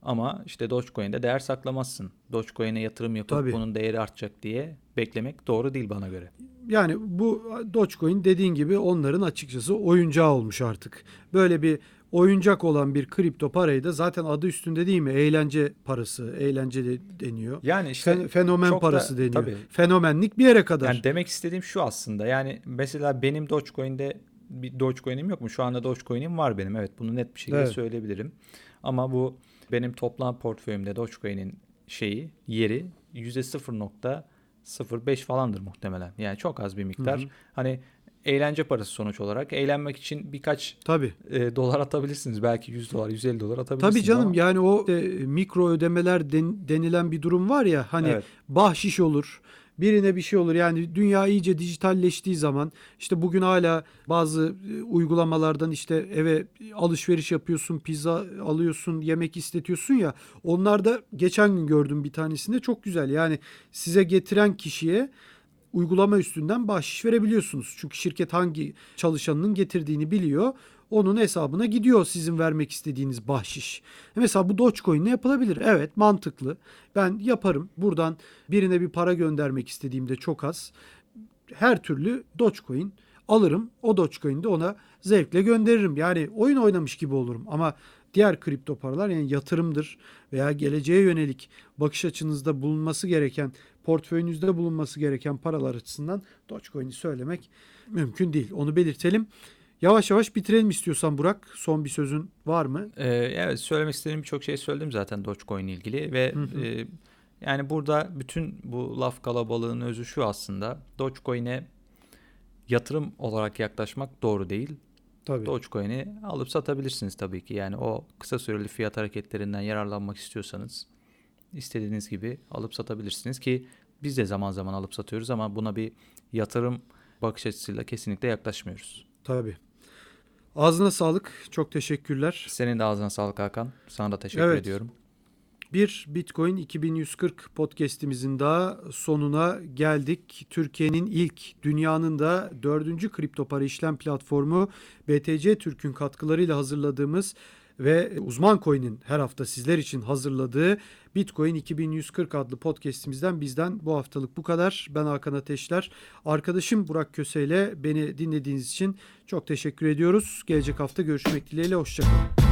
Ama işte Dogecoin'de değer saklamazsın. Dogecoin'e yatırım yapıp Tabii. bunun değeri artacak diye beklemek doğru değil bana göre. Yani bu Dogecoin dediğin gibi onların açıkçası oyuncağı olmuş artık. Böyle bir oyuncak olan bir kripto parayı da zaten adı üstünde değil mi? Eğlence parası, eğlence de deniyor. Yani işte Fen- fenomen çok da- parası deniyor. tabii. Fenomenlik bir yere kadar. Yani demek istediğim şu aslında. Yani mesela benim Dogecoin'de bir Dogecoin'im yok mu? Şu anda Dogecoin'im var benim. Evet bunu net bir şekilde Evet. söyleyebilirim. Ama bu benim toplam portföyümde Dogecoin'in şeyi, yeri %0.05 falandır muhtemelen. Yani çok az bir miktar. Hı hı. Hani eğlence parası sonuç olarak. Eğlenmek için birkaç Tabii. e, dolar atabilirsiniz. Belki 100 dolar, 150 dolar atabilirsiniz. Tabii canım ama- yani o e, mikro ödemeler den- denilen bir durum var ya hani Evet. bahşiş olur. Birine bir şey olur. Yani dünya iyice dijitalleştiği zaman işte bugün hala bazı e, uygulamalardan işte eve alışveriş yapıyorsun, pizza alıyorsun, yemek istetiyorsun ya. Onlarda geçen gün gördüm bir tanesinde çok güzel. Yani size getiren kişiye uygulama üstünden bahşiş verebiliyorsunuz. Çünkü şirket hangi çalışanının getirdiğini biliyor. Onun hesabına gidiyor sizin vermek istediğiniz bahşiş. Mesela bu Dogecoin'le yapılabilir. Evet mantıklı. Ben yaparım. Buradan birine bir para göndermek istediğimde çok az. Her türlü Dogecoin alırım. O Dogecoin'i de ona zevkle gönderirim. Yani oyun oynamış gibi olurum. Ama diğer kripto paralar yani yatırımdır veya geleceğe yönelik bakış açınızda bulunması gereken, portföyünüzde bulunması gereken paralar açısından Dogecoin'i söylemek mümkün değil. Onu belirtelim. Yavaş yavaş bitirelim istiyorsan Burak. Son bir sözün var mı? Ee, evet söylemek istediğim birçok şey söyledim zaten Dogecoin ile ilgili ve Hı hı. e, yani burada bütün bu laf kalabalığının özü şu aslında Dogecoin'e yatırım olarak yaklaşmak doğru değil. Tabii. Dogecoin'i alıp satabilirsiniz tabii ki. Yani o kısa süreli fiyat hareketlerinden yararlanmak istiyorsanız istediğiniz gibi alıp satabilirsiniz ki biz de zaman zaman alıp satıyoruz ama buna bir yatırım bakış açısıyla kesinlikle yaklaşmıyoruz. Tabii. Ağzına sağlık. Çok teşekkürler. Senin de ağzına sağlık Hakan. Sana da teşekkür Evet. ediyorum. Bir Bitcoin 2140 podcast'imizin daha sonuna geldik. Türkiye'nin ilk, dünyanın da dördüncü kripto para işlem platformu BTC Türk'ün katkılarıyla hazırladığımız ve Uzman Coin'in her hafta sizler için hazırladığı Bitcoin 2140 adlı podcast'imizden bizden bu haftalık bu kadar. Ben Hakan Ateşler. Arkadaşım Burak Köse ile beni dinlediğiniz için çok teşekkür ediyoruz. Gelecek hafta görüşmek dileğiyle. Hoşçakalın.